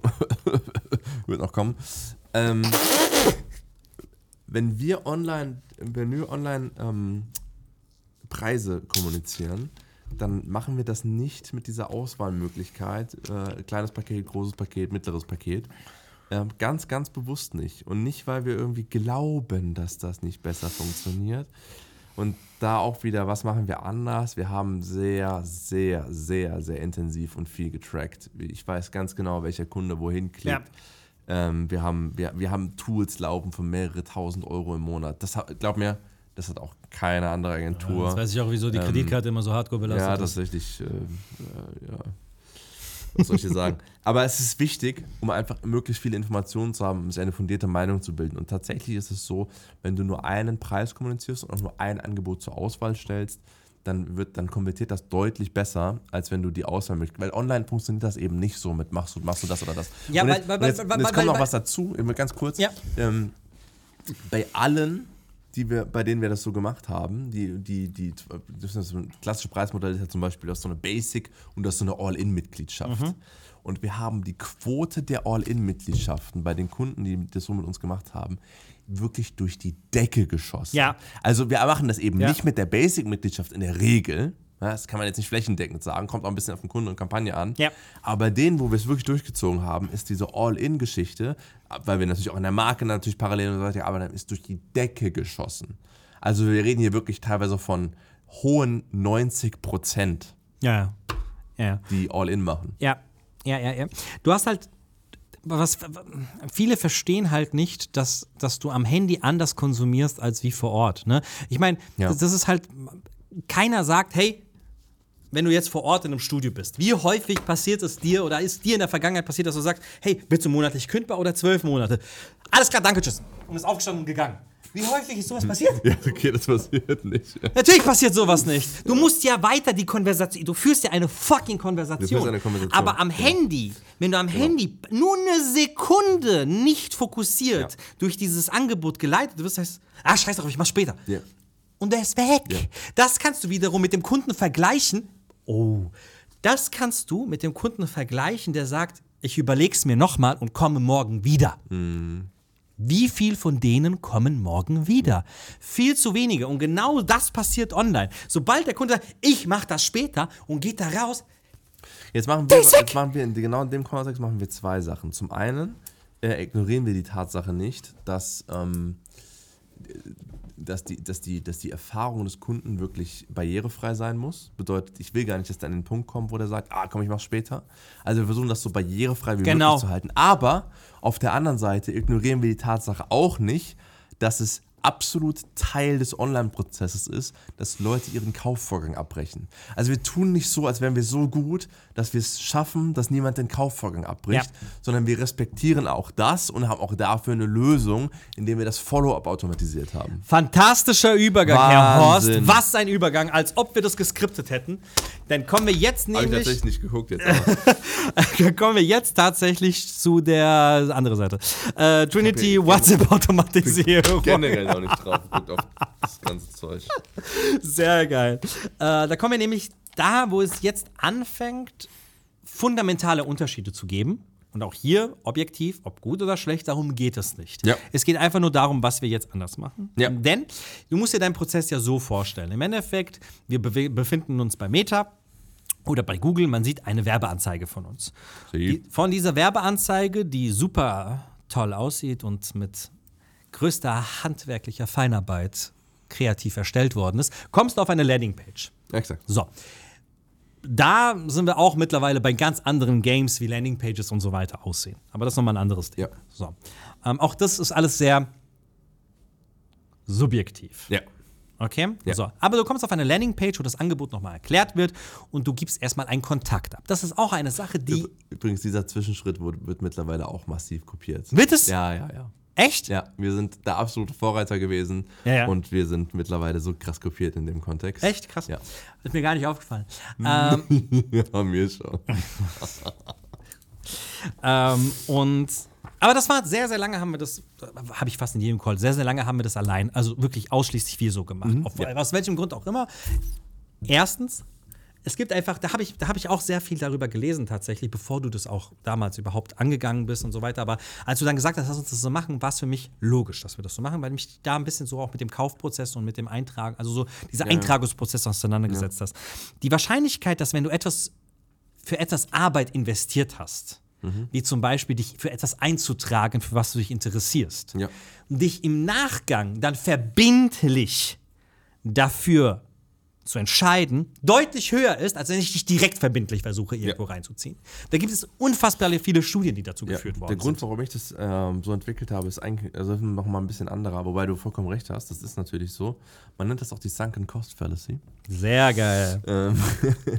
Wird noch kommen. Ähm, wenn wir online, wenn wir online ähm, Preise kommunizieren, dann machen wir das nicht mit dieser Auswahlmöglichkeit. Äh, kleines Paket, großes Paket, mittleres Paket. Äh, ganz, ganz bewusst nicht. Und nicht, weil wir irgendwie glauben, dass das nicht besser funktioniert, und da auch wieder, was machen wir anders? Wir haben sehr, sehr, sehr, sehr intensiv und viel getrackt. Ich weiß ganz genau, welcher Kunde wohin klickt. Ja. Ähm, wir, haben, wir, wir haben Tools laufen von mehrere tausend Euro im Monat. Das glaub mir, das hat auch keine andere Agentur. Ja, jetzt weiß ich auch, wieso die ähm, Kreditkarte ähm, immer so hardcore belastet ist. Ja, das ist richtig. Äh, äh, ja was soll ich dir sagen? Aber es ist wichtig, um einfach möglichst viele Informationen zu haben, um sich eine fundierte Meinung zu bilden. Und tatsächlich ist es so, wenn du nur einen Preis kommunizierst und auch nur ein Angebot zur Auswahl stellst, dann, wird, dann konvertiert das deutlich besser, als wenn du die Auswahl möchtest. Weil online funktioniert das eben nicht so mit machst du, machst du das oder das. Ja, und weil, jetzt, weil, jetzt, weil, jetzt kommt noch was dazu, ganz kurz. Ja. Ähm, bei allen die wir, bei denen wir das so gemacht haben, die, die, die, das klassisches Preismodell ist ja zum Beispiel, das so eine Basic und das so eine All-In-Mitgliedschaft. Mhm. Und wir haben die Quote der All-In-Mitgliedschaften bei den Kunden, die das so mit uns gemacht haben, wirklich durch die Decke geschossen. Ja. Also wir machen das eben ja. nicht mit der Basic-Mitgliedschaft in der Regel, das kann man jetzt nicht flächendeckend sagen, kommt auch ein bisschen auf den Kunden und Kampagne an. Ja. Aber bei denen, wo wir es wirklich durchgezogen haben, ist diese All-In-Geschichte, weil wir natürlich auch in der Marke natürlich parallel und so weiter arbeiten, ist durch die Decke geschossen. Also wir reden hier wirklich teilweise von hohen 90 Prozent, ja. Ja. die All-In machen. Ja, ja, ja, ja. Du hast halt was viele verstehen halt nicht, dass, dass du am Handy anders konsumierst als wie vor Ort. Ne? Ich meine, ja. das, das, ist halt, keiner sagt, hey, wenn du jetzt vor Ort in einem Studio bist, wie häufig passiert es dir oder ist dir in der Vergangenheit passiert, dass du sagst, hey, bist du monatlich kündbar oder zwölf Monate? Alles klar, danke, tschüss. Und ist aufgestanden und gegangen. Wie häufig ist sowas passiert? Ja, okay, das passiert nicht. Natürlich passiert sowas nicht. Du musst ja weiter die Konversation, du führst ja eine fucking Konversation. Eine Konversation, Aber am ja. Handy, wenn du am Handy nur eine Sekunde nicht fokussiert Ja. durch dieses Angebot geleitet wirst, heißt, ah, scheiß drauf, ich mach's später. Ja. Und der ist weg. Ja. Das kannst du wiederum mit dem Kunden vergleichen. Oh, das kannst du mit dem Kunden vergleichen, der sagt, ich überleg's mir nochmal und komme morgen wieder. Wie viel von denen kommen morgen wieder? Viel zu wenige. Und genau das passiert online. Sobald der Kunde sagt, ich mache das später und geht da raus, Jetzt machen wir, jetzt machen wir in, genau in dem Kontext machen wir zwei Sachen. Zum einen äh, ignorieren wir die Tatsache nicht, dass, ähm, dass, die, dass, die, dass die Erfahrung des Kunden wirklich barrierefrei sein muss. Bedeutet, ich will gar nicht, dass der an den Punkt kommt, wo der sagt, ah komm, ich mach's später. Also wir versuchen das so barrierefrei wie Genau. möglich zu halten. Aber auf der anderen Seite ignorieren wir die Tatsache auch nicht, dass es absolut Teil des Online-Prozesses ist, dass Leute ihren Kaufvorgang abbrechen. Also wir tun nicht so, als wären wir so gut, dass wir es schaffen, dass niemand den Kaufvorgang abbricht, Ja. sondern wir respektieren auch das und haben auch dafür eine Lösung, indem wir das Follow-up automatisiert haben. Fantastischer Übergang, Herr Horst. Wahnsinn. Was ein Übergang, als ob wir das geskriptet hätten. Dann kommen wir jetzt nämlich, nicht geguckt jetzt. Aber kommen wir jetzt tatsächlich zu der anderen Seite. Äh, Trinity Ich hab WhatsApp-Automatisierung. generell noch nicht drauf geguckt auf das ganze Zeug. Sehr geil. Äh, da kommen wir nämlich da, wo es jetzt anfängt, fundamentale Unterschiede zu geben. Und auch hier, objektiv, ob gut oder schlecht, darum geht es nicht. Ja. Es geht einfach nur darum, was wir jetzt anders machen. Ja. Denn du musst dir deinen Prozess ja so vorstellen. Im Endeffekt, wir befinden uns bei Meta oder bei Google, man sieht eine Werbeanzeige von uns. Die, von dieser Werbeanzeige, die super toll aussieht und mit größter handwerklicher Feinarbeit kreativ erstellt worden ist, kommst du auf eine Landingpage. Exakt. So. Da sind wir auch mittlerweile bei ganz anderen Games, wie Landingpages und so weiter aussehen. Aber das ist nochmal ein anderes Thema. Ja. So. Ähm, auch das ist alles sehr subjektiv. Ja. Okay? Ja. So. Aber du kommst auf eine Landingpage, wo das Angebot nochmal erklärt wird und du gibst erstmal einen Kontakt ab. Das ist auch eine Sache, die. Übrigens, dieser Zwischenschritt wird, wird mittlerweile auch massiv kopiert. Wird es? Ja, ja, ja. Echt? Ja, wir sind der absolute Vorreiter gewesen Ja, ja. und wir sind mittlerweile so krass kopiert in dem Kontext. Echt? Krass. Ja. Ist mir gar nicht aufgefallen. ähm, ja, mir schon. Ähm, und aber das war sehr, sehr lange haben wir das, habe ich fast in jedem Call, sehr, sehr lange haben wir das allein, also wirklich ausschließlich wir so gemacht. Auf, Aus welchem Grund auch immer. Erstens, es gibt einfach, da habe ich, da hab ich auch sehr viel darüber gelesen tatsächlich, bevor du das auch damals überhaupt angegangen bist und so weiter. Aber als du dann gesagt hast, lass uns das so machen, war es für mich logisch, dass wir das so machen, weil mich da ein bisschen so auch mit dem Kaufprozess und mit dem Eintragen, also so dieser Eintragungsprozess auseinandergesetzt hast. Die Wahrscheinlichkeit, dass wenn du etwas für etwas Arbeit investiert hast, wie zum Beispiel dich für etwas einzutragen, für was du dich interessierst, Ja. und dich im Nachgang dann verbindlich dafür zu entscheiden, deutlich höher ist, als wenn ich dich direkt verbindlich versuche, irgendwo reinzuziehen. Da gibt es unfassbar viele Studien, die dazu Ja, geführt worden der Grund, sind. warum ich das ähm, so entwickelt habe, ist eigentlich also noch mal ein bisschen anderer, wobei du vollkommen recht hast. Das ist natürlich so. Man nennt das auch die Sunken Cost Fallacy. Sehr geil. Ähm,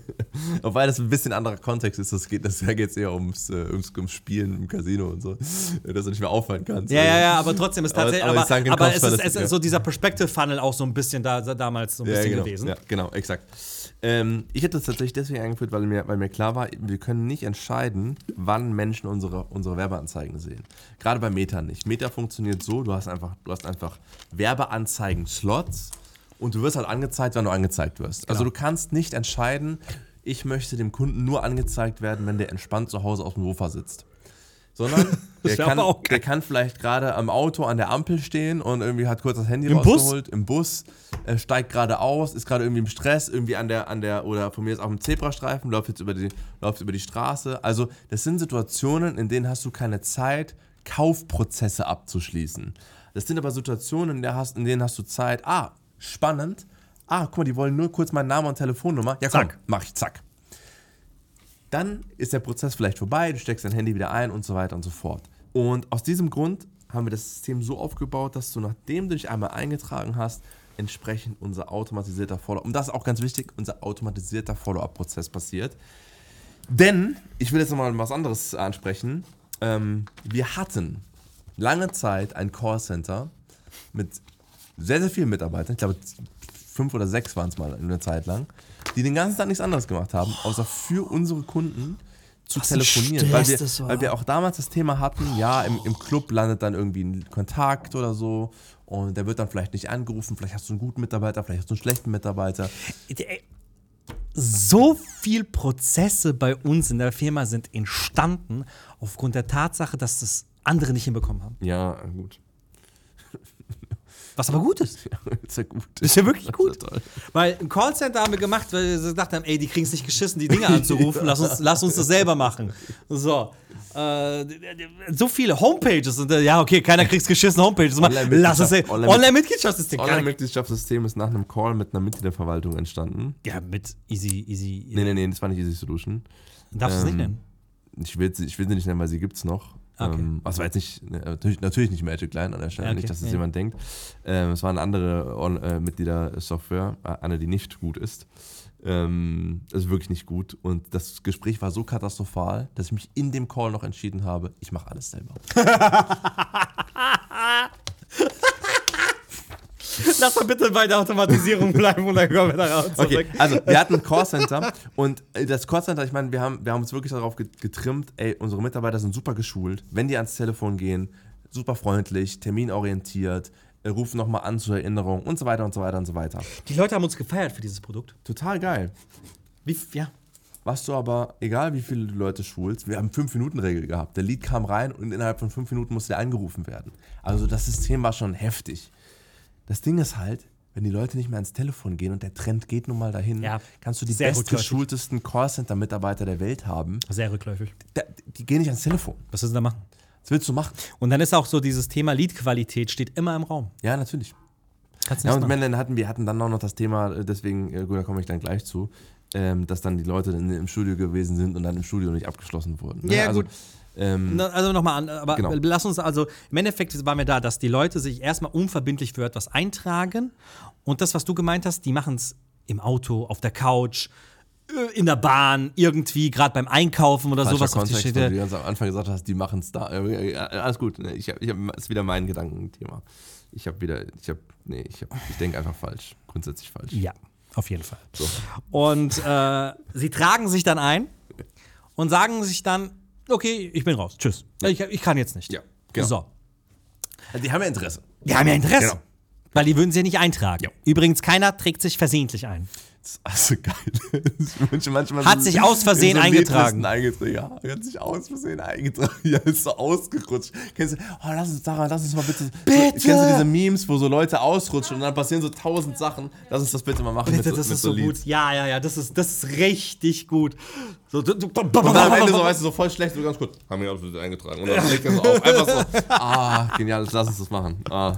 wobei das ein bisschen anderer Kontext ist. Das geht, das, da geht es eher ums, äh, ums, ums Spielen im Casino und so, dass du nicht mehr auffallen kannst. Ja, ja, ja, aber trotzdem ist Aber- tatsächlich, aber aber, aber, Cost es ist, es ist so dieser Perspective Funnel auch so ein bisschen da, da damals so ein Ja, bisschen genau. gewesen. Ja, genau, exakt. Ähm, ich hätte das tatsächlich deswegen eingeführt, weil mir, weil mir klar war, wir können nicht entscheiden, wann Menschen unsere, unsere Werbeanzeigen sehen. Gerade bei Meta nicht. Meta funktioniert so, du hast einfach, du hast einfach Werbeanzeigen-Slots und du wirst halt angezeigt, wann du angezeigt wirst. Also Genau. du kannst nicht entscheiden, ich möchte dem Kunden nur angezeigt werden, wenn der entspannt zu Hause auf dem Sofa sitzt. Sondern der kann, auch der kann vielleicht gerade am Auto an der Ampel stehen und irgendwie hat kurz das Handy Im Bus? rausgeholt, im Bus, äh, steigt gerade aus, ist gerade irgendwie im Stress, irgendwie an der, an der, oder von mir ist auf dem Zebrastreifen, läuft jetzt über die, läuft über die Straße. Also, das sind Situationen, in denen hast du keine Zeit, Kaufprozesse abzuschließen. Das sind aber Situationen, in, der hast, in denen hast du Zeit, ah, spannend, ah, guck mal, die wollen nur kurz meinen Namen und Telefonnummer. Ja, komm, Zack. mach ich, zack. Dann ist der Prozess vielleicht vorbei, du steckst dein Handy wieder ein und so weiter und so fort. Und aus diesem Grund haben wir das System so aufgebaut, dass du, nachdem du dich einmal eingetragen hast, entsprechend unser automatisierter Follow-up. Und das ist auch ganz wichtig, unser automatisierter Follow-up-Prozess passiert. Denn, ich will jetzt nochmal was anderes ansprechen. Ähm, wir hatten lange Zeit ein Callcenter mit sehr, sehr vielen Mitarbeitern. Ich glaube, fünf oder sechs waren es mal eine Zeit lang, die den ganzen Tag nichts anderes gemacht haben, außer für unsere Kunden zu Was telefonieren. Weil wir, Stress das war. weil wir auch damals das Thema hatten, ja, im, im Club landet dann irgendwie ein Kontakt oder so und der wird dann vielleicht nicht angerufen, vielleicht hast du einen guten Mitarbeiter, vielleicht hast du einen schlechten Mitarbeiter. So viel Prozesse bei uns in der Firma sind entstanden aufgrund der Tatsache, dass das andere nicht hinbekommen haben. Ja, gut. Was aber gut ist. Ja, ist ja gut. Ist ja wirklich gut. ja. Weil ein Callcenter haben wir gemacht, weil sie gedacht haben, ey, die kriegen es nicht geschissen, die Dinge anzurufen, lass, uns, lass uns das selber machen. So. Äh, so viele Homepages und äh, ja, okay, keiner kriegt es geschissen, Homepages. Lass es Online-Mitgliedschaft- Online- Online-Mitgliedschaftssystem. Online-Mitgliedschaftssystem ist nach einem Call mit einer Mitgliederverwaltung entstanden. ja, mit easy, easy. Nee, nee, nee, das war nicht Easy Solution. Darfst du es nicht ähm, nennen? Ich will, sie, ich will sie nicht nennen, weil sie gibt es noch. Okay. Ähm, das war jetzt nicht, ne, natürlich, natürlich nicht Magic Line an der Stelle, okay. nicht, dass das Ja. jemand denkt. Ähm, es war eine andere On äh, Mitgliedersoftware, äh, eine, die nicht gut ist. Ähm, ist wirklich nicht gut. Und das Gespräch war so katastrophal, dass ich mich in dem Call noch entschieden habe, ich mache alles selber. Lass mal bitte bei der Automatisierung bleiben und dann kommen wir da raus. Okay, also wir hatten ein Callcenter und äh, das Callcenter, ich meine, wir haben, wir haben uns wirklich darauf get- getrimmt, ey, unsere Mitarbeiter sind super geschult, wenn die ans Telefon gehen, super freundlich, terminorientiert, äh, rufen nochmal an zur Erinnerung und so weiter und so weiter und so weiter. Die Leute haben uns gefeiert für dieses Produkt. Total geil. Wie, ja. Was du aber, egal wie viele Leute schulst, wir haben 5-Minuten-Regel gehabt. Der Lead kam rein und innerhalb von 5 Minuten musste er angerufen werden. Also das System war schon heftig. Das Ding ist halt, wenn die Leute nicht mehr ans Telefon gehen und der Trend geht nun mal dahin, Ja, kannst du die bestgeschultesten Callcenter-Mitarbeiter der Welt haben. Sehr rückläufig. Da, die gehen nicht ans Telefon. Was willst du da machen? Was willst du machen? Und dann ist auch so dieses Thema Lead-Qualität steht immer im Raum. Ja, natürlich. Kannst du Ja, nichts und machen. dann hatten wir hatten dann auch noch das Thema, äh, deswegen, äh, gut, da komme ich dann gleich zu, ähm, dass dann die Leute im Studio gewesen sind und dann im Studio nicht abgeschlossen wurden. ne? Ja, also, gut. Ähm, Na, Also nochmal an, aber Genau. lass uns also, im Endeffekt waren wir da, dass die Leute sich erstmal unverbindlich für etwas eintragen und das, was du gemeint hast, die machen es im Auto, auf der Couch, äh, in der Bahn, irgendwie, gerade beim Einkaufen oder falscher sowas auf die Kontext, weil du Städte. ganz am Anfang gesagt hast, die machen es da. Äh, äh, alles gut, ne? ich habe, ich hab, ist wieder mein Gedankenthema. Ich habe wieder, ich habe, nee, ich, hab- ich denke einfach falsch, grundsätzlich falsch. Ja, auf jeden Fall. So. Und äh, sie tragen sich dann ein und sagen sich dann, okay, ich bin raus, tschüss. Ich, ich kann jetzt nicht. Ja, genau. So. Also die haben ja Interesse. Die haben ja Interesse. Genau. Weil die würden sie ja nicht eintragen. Ja. Übrigens, keiner trägt sich versehentlich ein. Das ist also geil. Hat so- sich aus Versehen so eingetragen. Eingetragen. Ja, hat sich aus Versehen eingetragen. Ja, ist so ausgerutscht. Kennst du, oh, lass uns, Sarah, lass uns mal bitte. Bitte! Kennst du diese Memes, wo so Leute ausrutschen und dann passieren so tausend Sachen? Lass uns das bitte mal machen. Bitte, mit, das mit ist so gut. Ja, ja, ja, das ist, das ist richtig gut. So, Und dann am Ende so, weißt du, so voll schlecht, so ganz kurz. Haben wir alles eingetragen. Und dann legt er so auf. Einfach so. Ah, genial, lass uns das machen. Ah.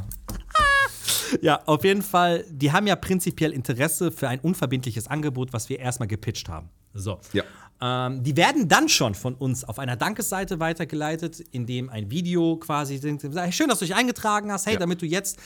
Ja, auf jeden Fall, die haben ja prinzipiell Interesse für ein unverbindliches Angebot, was wir erstmal gepitcht haben. So. Ja. Ähm, die werden dann schon von uns auf einer Dankesseite weitergeleitet, in dem ein Video quasi Schön, dass du dich eingetragen hast. Hey, Ja. damit du jetzt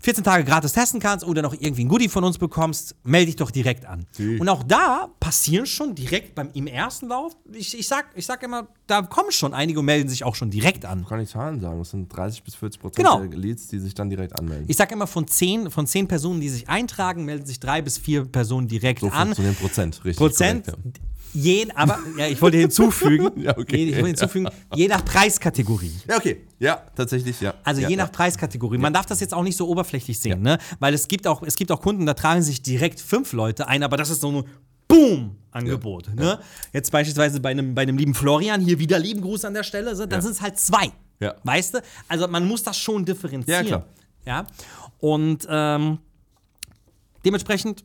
14 Tage gratis testen kannst oder noch irgendwie ein Goodie von uns bekommst, melde dich doch direkt an. Die. Und auch da passieren schon direkt beim im ersten Lauf, ich, ich, sag, ich sag immer, da kommen schon einige und melden sich auch schon direkt an. Kann ich Zahlen sagen? Das sind 30 bis 40 Prozent Genau. der Leads, die sich dann direkt anmelden. Ich sag immer, von zehn, von zehn Personen, die sich eintragen, melden sich drei bis vier Personen direkt so an. funktionieren Prozent, richtig. Prozent. korrekt, Je, aber ja, ich wollte hinzufügen, Ja, okay. je, ich wollte hinzufügen, je nach Preiskategorie. ja. okay. Ja, tatsächlich, ja. Also ja, je nach. Preiskategorie. Man darf das jetzt auch nicht so oberflächlich sehen, ne? Weil es gibt auch, es gibt auch Kunden, da tragen sich direkt fünf Leute ein, aber das ist so ein Boom-Angebot. Ne? Jetzt beispielsweise bei einem, bei einem lieben Florian, hier wieder lieben Gruß an der Stelle, so, dann sind es halt zwei. Ja. Weißt du? Also man muss das schon differenzieren. Ja, klar. Ja. Und ähm, dementsprechend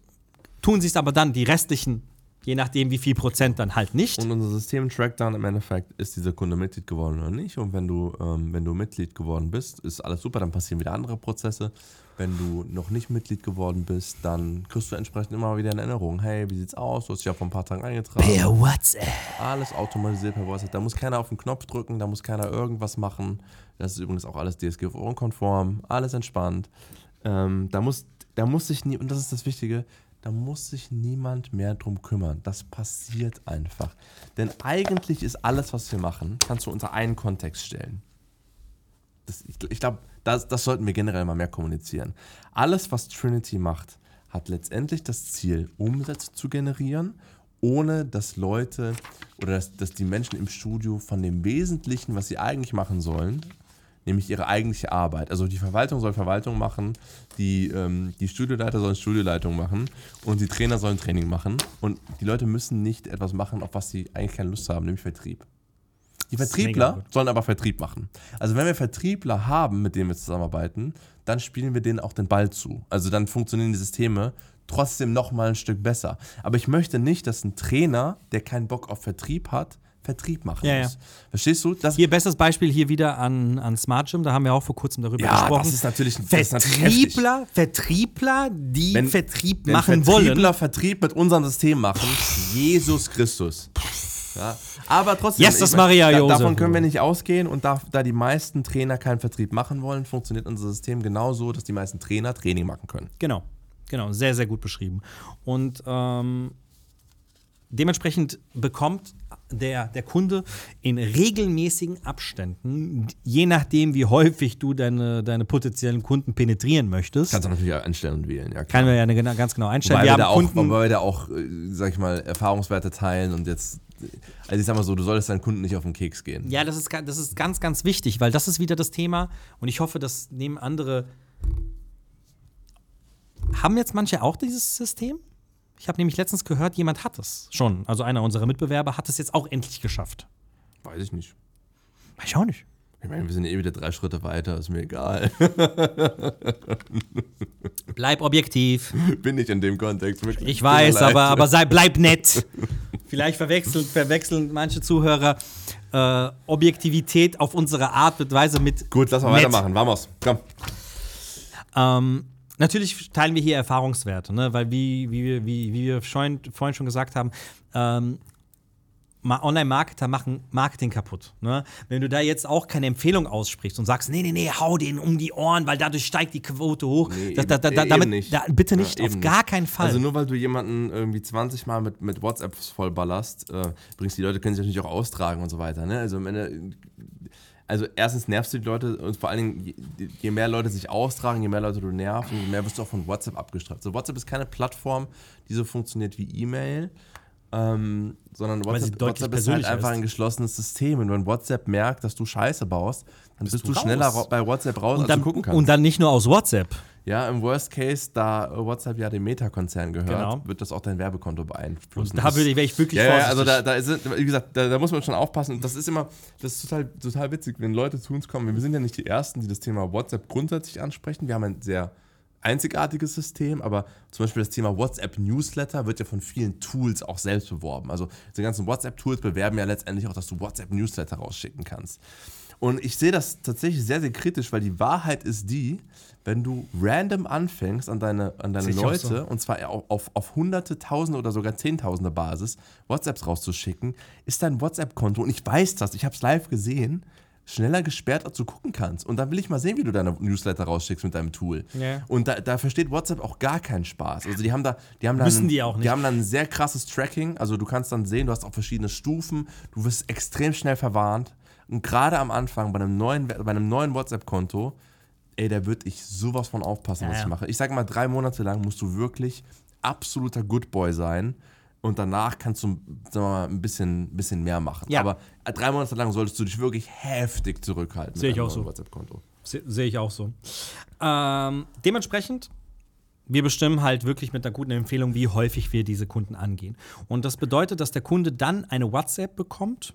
tun sich aber dann die restlichen, je nachdem wie viel Prozent dann halt nicht. Und unser System trackt dann im Endeffekt, ist dieser Kunde Mitglied geworden oder nicht. Und wenn du, ähm, wenn du Mitglied geworden bist, ist alles super, dann passieren wieder andere Prozesse. Wenn du noch nicht Mitglied geworden bist, dann kriegst du entsprechend immer wieder eine Erinnerung. Hey, wie sieht's aus? Du hast dich ja vor ein paar Tagen eingetragen. WhatsApp. Alles automatisiert per WhatsApp. Da muss keiner auf den Knopf drücken, da muss keiner irgendwas machen. Das ist übrigens auch alles DSGVO-konform, alles entspannt. Ähm, da muss da muss sich nie, und das ist das Wichtige, da muss sich niemand mehr drum kümmern. Das passiert einfach. Denn eigentlich ist alles, was wir machen, kannst du unter einen Kontext stellen. Das, ich ich glaube, das, das sollten wir generell mal mehr kommunizieren. Alles, was Trinity macht, hat letztendlich das Ziel, Umsätze zu generieren, ohne dass Leute oder dass, dass die Menschen im Studio von dem Wesentlichen, was sie eigentlich machen sollen, nämlich ihre eigentliche Arbeit. Also die Verwaltung soll Verwaltung machen, die, ähm, die Studioleiter sollen Studioleitung machen und die Trainer sollen Training machen. Und die Leute müssen nicht etwas machen, auf was sie eigentlich keine Lust haben, nämlich Vertrieb. Die Vertriebler sollen aber Vertrieb machen. Also wenn wir Vertriebler haben, mit denen wir zusammenarbeiten, dann spielen wir denen auch den Ball zu. Also dann funktionieren die Systeme trotzdem noch mal ein Stück besser. Aber ich möchte nicht, dass ein Trainer, der keinen Bock auf Vertrieb hat, Vertrieb machen Ja, ja. muss. Verstehst du? Das, Hier bestes Beispiel hier wieder an, an Smart Gym, da haben wir auch vor kurzem darüber ja, gesprochen. das ist natürlich, das ist natürlich heftig. Vertriebler, Vertriebler, die Wenn- Vertrieb Wenn machen Vertriebler wollen. Vertrieb mit unserem System machen, Jesus Christus. Ja. Aber trotzdem, Jesus ich mein, Maria da, davon können wir nicht ausgehen und da, da die meisten Trainer keinen Vertrieb machen wollen, funktioniert unser System genauso, dass die meisten Trainer Training machen können. Genau, genau, sehr, sehr gut beschrieben. Und ähm, dementsprechend bekommt der, der Kunde in regelmäßigen Abständen, je nachdem, wie häufig du deine, deine potenziellen Kunden penetrieren möchtest, Kannst du natürlich auch einstellen und wählen, ja klar. kann man ja eine, ganz genau einstellen. Wobei wir wir, da haben auch, Kunden, wobei wir da auch, äh, sag ich mal, Erfahrungswerte teilen und jetzt, also ich sag mal so, du solltest deinen Kunden nicht auf den Keks gehen. Ja, das ist, das ist ganz, ganz wichtig, weil das ist wieder das Thema und ich hoffe, das nehmen andere. Haben jetzt manche auch dieses System? Ich habe nämlich letztens gehört, jemand hat es schon. Also einer unserer Mitbewerber hat es jetzt auch endlich geschafft. Weiß ich nicht. Weiß ich auch nicht. Ich meine, wir sind eh wieder drei Schritte weiter, ist mir egal. Bleib objektiv. Bin ich in dem Kontext wirklich. Ich weiß, leid. aber, aber sei, bleib nett. Vielleicht verwechseln, verwechseln manche Zuhörer äh, Objektivität auf unsere Art und Weise mit. Gut, lass mal nett. weitermachen. Vamos, komm. Ähm, natürlich teilen wir hier Erfahrungswerte, ne? weil wie, wie, wir- wie, wie wir vorhin schon gesagt haben, ähm, Ma- Online-Marketer machen Marketing kaputt. Ne? Wenn du da jetzt auch keine Empfehlung aussprichst und sagst, nee, nee, nee, hau den um die Ohren, weil dadurch steigt die Quote hoch. Nee, da, da, da, eben- eben damit, nicht. Bitte Ja, nicht, auf eben gar keinen Fall. Also nur weil du jemanden irgendwie 20 Mal mit, mit WhatsApps vollballerst, äh, bringst die Leute können sich natürlich auch austragen und so weiter. Ne? Also am Ende, also erstens nervst du die Leute und vor allen Dingen, je, mehr Leute sich austragen, je mehr Leute du nervst, je mehr wirst du auch von WhatsApp abgestraft. So, WhatsApp ist keine Plattform, die so funktioniert wie E-Mail. Ähm, sondern WhatsApp, WhatsApp ist halt einfach ist. ein geschlossenes System. Und wenn WhatsApp merkt, dass du Scheiße baust, dann bist, du du, raus. schneller bei WhatsApp raus, und, als dann, du gucken kannst. und dann nicht nur aus WhatsApp. Ja, im Worst Case, da WhatsApp ja dem Meta-Konzern gehört, Genau. wird das auch dein Werbekonto beeinflussen. Da würde ich, wäre ich wirklich ja, ja, vorsichtig. also da, da ist, wie gesagt, da, da muss man schon aufpassen. Das ist immer, das ist total, total witzig, wenn Leute zu uns kommen. Wir sind ja nicht die Ersten, die das Thema WhatsApp grundsätzlich ansprechen. Wir haben ein sehr einzigartiges System, aber zum Beispiel das Thema WhatsApp-Newsletter wird ja von vielen Tools auch selbst beworben. Also diese ganzen WhatsApp-Tools bewerben ja letztendlich auch, dass du WhatsApp-Newsletter rausschicken kannst. Und ich sehe das tatsächlich sehr, sehr kritisch, weil die Wahrheit ist die, wenn du random anfängst an deine, an deine Leute, so. und zwar auf, auf, auf hunderte, tausende oder sogar zehntausende Basis, WhatsApps rauszuschicken, ist dein WhatsApp-Konto, und ich weiß das, ich habe es live gesehen, schneller gesperrt, als du gucken kannst. Und dann will ich mal sehen, wie du deine Newsletter rausschickst mit deinem Tool. Ja. Und da, da versteht WhatsApp auch gar keinen Spaß. Also die haben da, die haben da Müssen die auch nicht. Die haben dann ein sehr krasses Tracking. Also du kannst dann sehen, du hast auch verschiedene Stufen, du wirst extrem schnell verwarnt. Und gerade am Anfang bei einem neuen, bei einem neuen WhatsApp-Konto, ey, da würde ich sowas von aufpassen, Ja, was ich mache. Ich sage mal, drei Monate lang musst du wirklich absoluter Good Boy sein. Und danach kannst du mal, ein bisschen, bisschen mehr machen. Ja. Aber drei Monate lang solltest du dich wirklich heftig zurückhalten Sehe ich deinem auch so. WhatsApp-Konto. Se- Sehe ich auch so. Dementsprechend, wir bestimmen halt wirklich mit einer guten Empfehlung, wie häufig wir diese Kunden angehen. Und das bedeutet, dass der Kunde dann eine WhatsApp bekommt,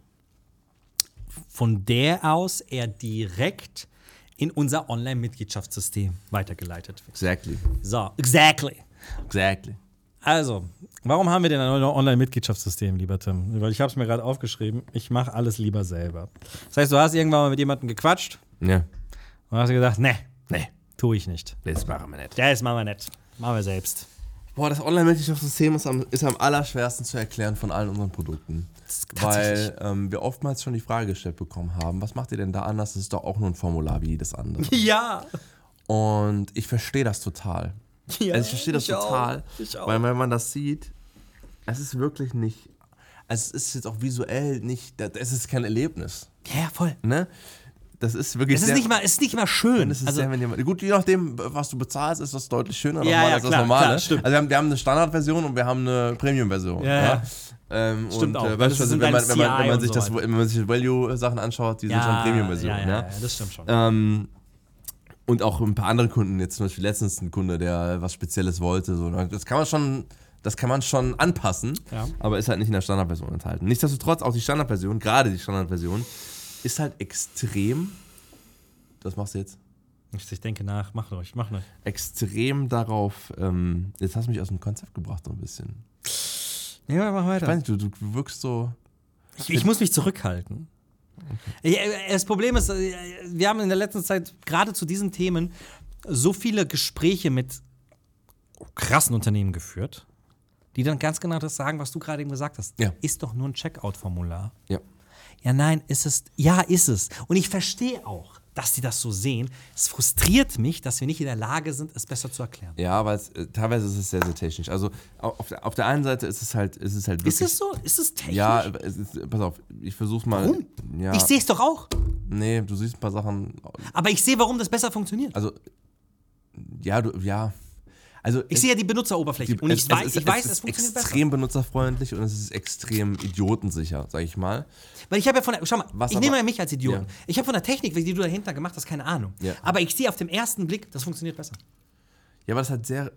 von der aus er direkt in unser Online-Mitgliedschaftssystem weitergeleitet wird. Exactly. So, exactly. Exactly. Also, warum haben wir denn ein Online-Mitgliedschaftssystem, lieber Tim? Weil ich habe es mir gerade aufgeschrieben, ich mache alles lieber selber. Das heißt, du hast irgendwann mal mit jemandem gequatscht Ja. und hast gesagt, ne, Nee, tue ich nicht. das machen wir nicht. Ja, das machen wir nicht. Machen wir selbst. Boah, das Online-Mitgliedschaftssystem ist am, ist am allerschwersten zu erklären von allen unseren Produkten. Weil ähm, wir oftmals schon die Frage gestellt bekommen haben, was macht ihr denn da anders? Das ist doch auch nur ein Formular wie jedes andere. Ja. Und ich verstehe das total. Ja, also ich verstehe das total. Auch, weil wenn man das sieht, es ist wirklich nicht. Also es ist jetzt auch visuell nicht. Es ist kein Erlebnis. Ja, voll. Ne? Das ist wirklich. Es ist, sehr, nicht, mal, es ist nicht mal schön. also, sehr, jemand, gut, je nachdem, was du bezahlst, ist das deutlich schöner ja, ja, als das normale. Klar, also wir haben, wir haben eine Standardversion und wir haben eine Premium-Version. Ja, ja. Ähm, stimmt und, auch. Äh, du, wenn, man, wenn, man, wenn, man sich so das, wenn man sich Value-Sachen anschaut, die sind schon Premium-Version. Ja, ja, das stimmt schon. Ähm, und auch ein paar andere Kunden, jetzt zum Beispiel letztens ein Kunde, der was Spezielles wollte. So, das kann man schon, das kann man schon anpassen, ja. aber ist halt nicht in der Standardversion enthalten. Nichtsdestotrotz, auch die Standardversion, gerade die Standardversion, ist halt extrem. Was machst du jetzt? Ich denke nach, mach euch, mach euch. Extrem darauf, ähm, jetzt hast du mich aus dem Konzept gebracht, so ein bisschen. Ja, mach weiter. Ich weiß nicht, du, du wirkst so. Ich, ich muss mich zurückhalten. Okay. Das Problem ist, äh, wir haben in der letzten Zeit gerade zu diesen Themen so viele Gespräche mit krassen Unternehmen geführt, die dann ganz genau das sagen, was du gerade eben gesagt hast. Ja. Ist doch nur ein Checkout-Formular. Ja. Ja, nein, ist es. Ja, ist es. Und ich verstehe auch, dass die das so sehen. Es frustriert mich, dass wir nicht in der Lage sind, es besser zu erklären. Ja, weil äh, teilweise ist es sehr, sehr technisch. Also auf der, auf der einen Seite ist es halt, ist es halt wirklich. Ist es so? Ist es technisch? Ja, es ist, pass auf, ich versuch's mal. Warum? Ja. Ich sehe es doch auch. Nee, du siehst ein paar Sachen. Aber ich sehe, warum das besser funktioniert. Also, ja, du, ja. Also ich sehe ja die Benutzeroberfläche die, und ich, es, weiß, es, ich weiß, es, es funktioniert extrem besser. benutzerfreundlich und es ist extrem idiotensicher, sag ich mal. Weil ich habe ja von der, schau mal, Was ich aber, nehme ja mich als Idioten. Ja. Ich habe von der Technik, die du dahinter gemacht hast, keine Ahnung. Ja. Aber ich sehe auf dem ersten Blick, das funktioniert besser. Ja, aber das hat sehr,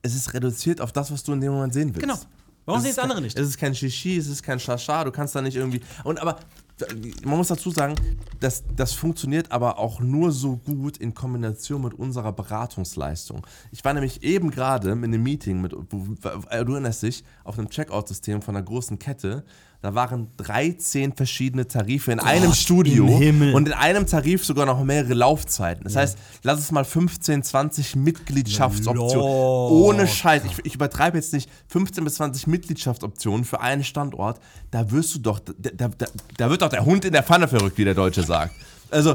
es ist reduziert auf das, was du in dem Moment sehen willst. Genau. Warum sehen es andere nicht? Es ist kein Shishi, es ist kein Shasha, du kannst da nicht irgendwie. Und aber man muss dazu sagen, das, das funktioniert aber auch nur so gut in Kombination mit unserer Beratungsleistung. Ich war nämlich eben gerade in einem Meeting mit, du erinnerst dich, auf einem Checkout-System von einer großen Kette da waren 13 verschiedene Tarife in Gott einem Studio und in einem Tarif sogar noch mehrere Laufzeiten. Das ja. heißt, lass es mal 15, 20 Mitgliedschaftsoptionen. Ohne Scheiß. Ich, ich, übertreibe jetzt nicht 15 bis 20 Mitgliedschaftsoptionen für einen Standort. Da wirst du doch, da, da, da wird doch der Hund in der Pfanne verrückt, wie der Deutsche sagt. Also,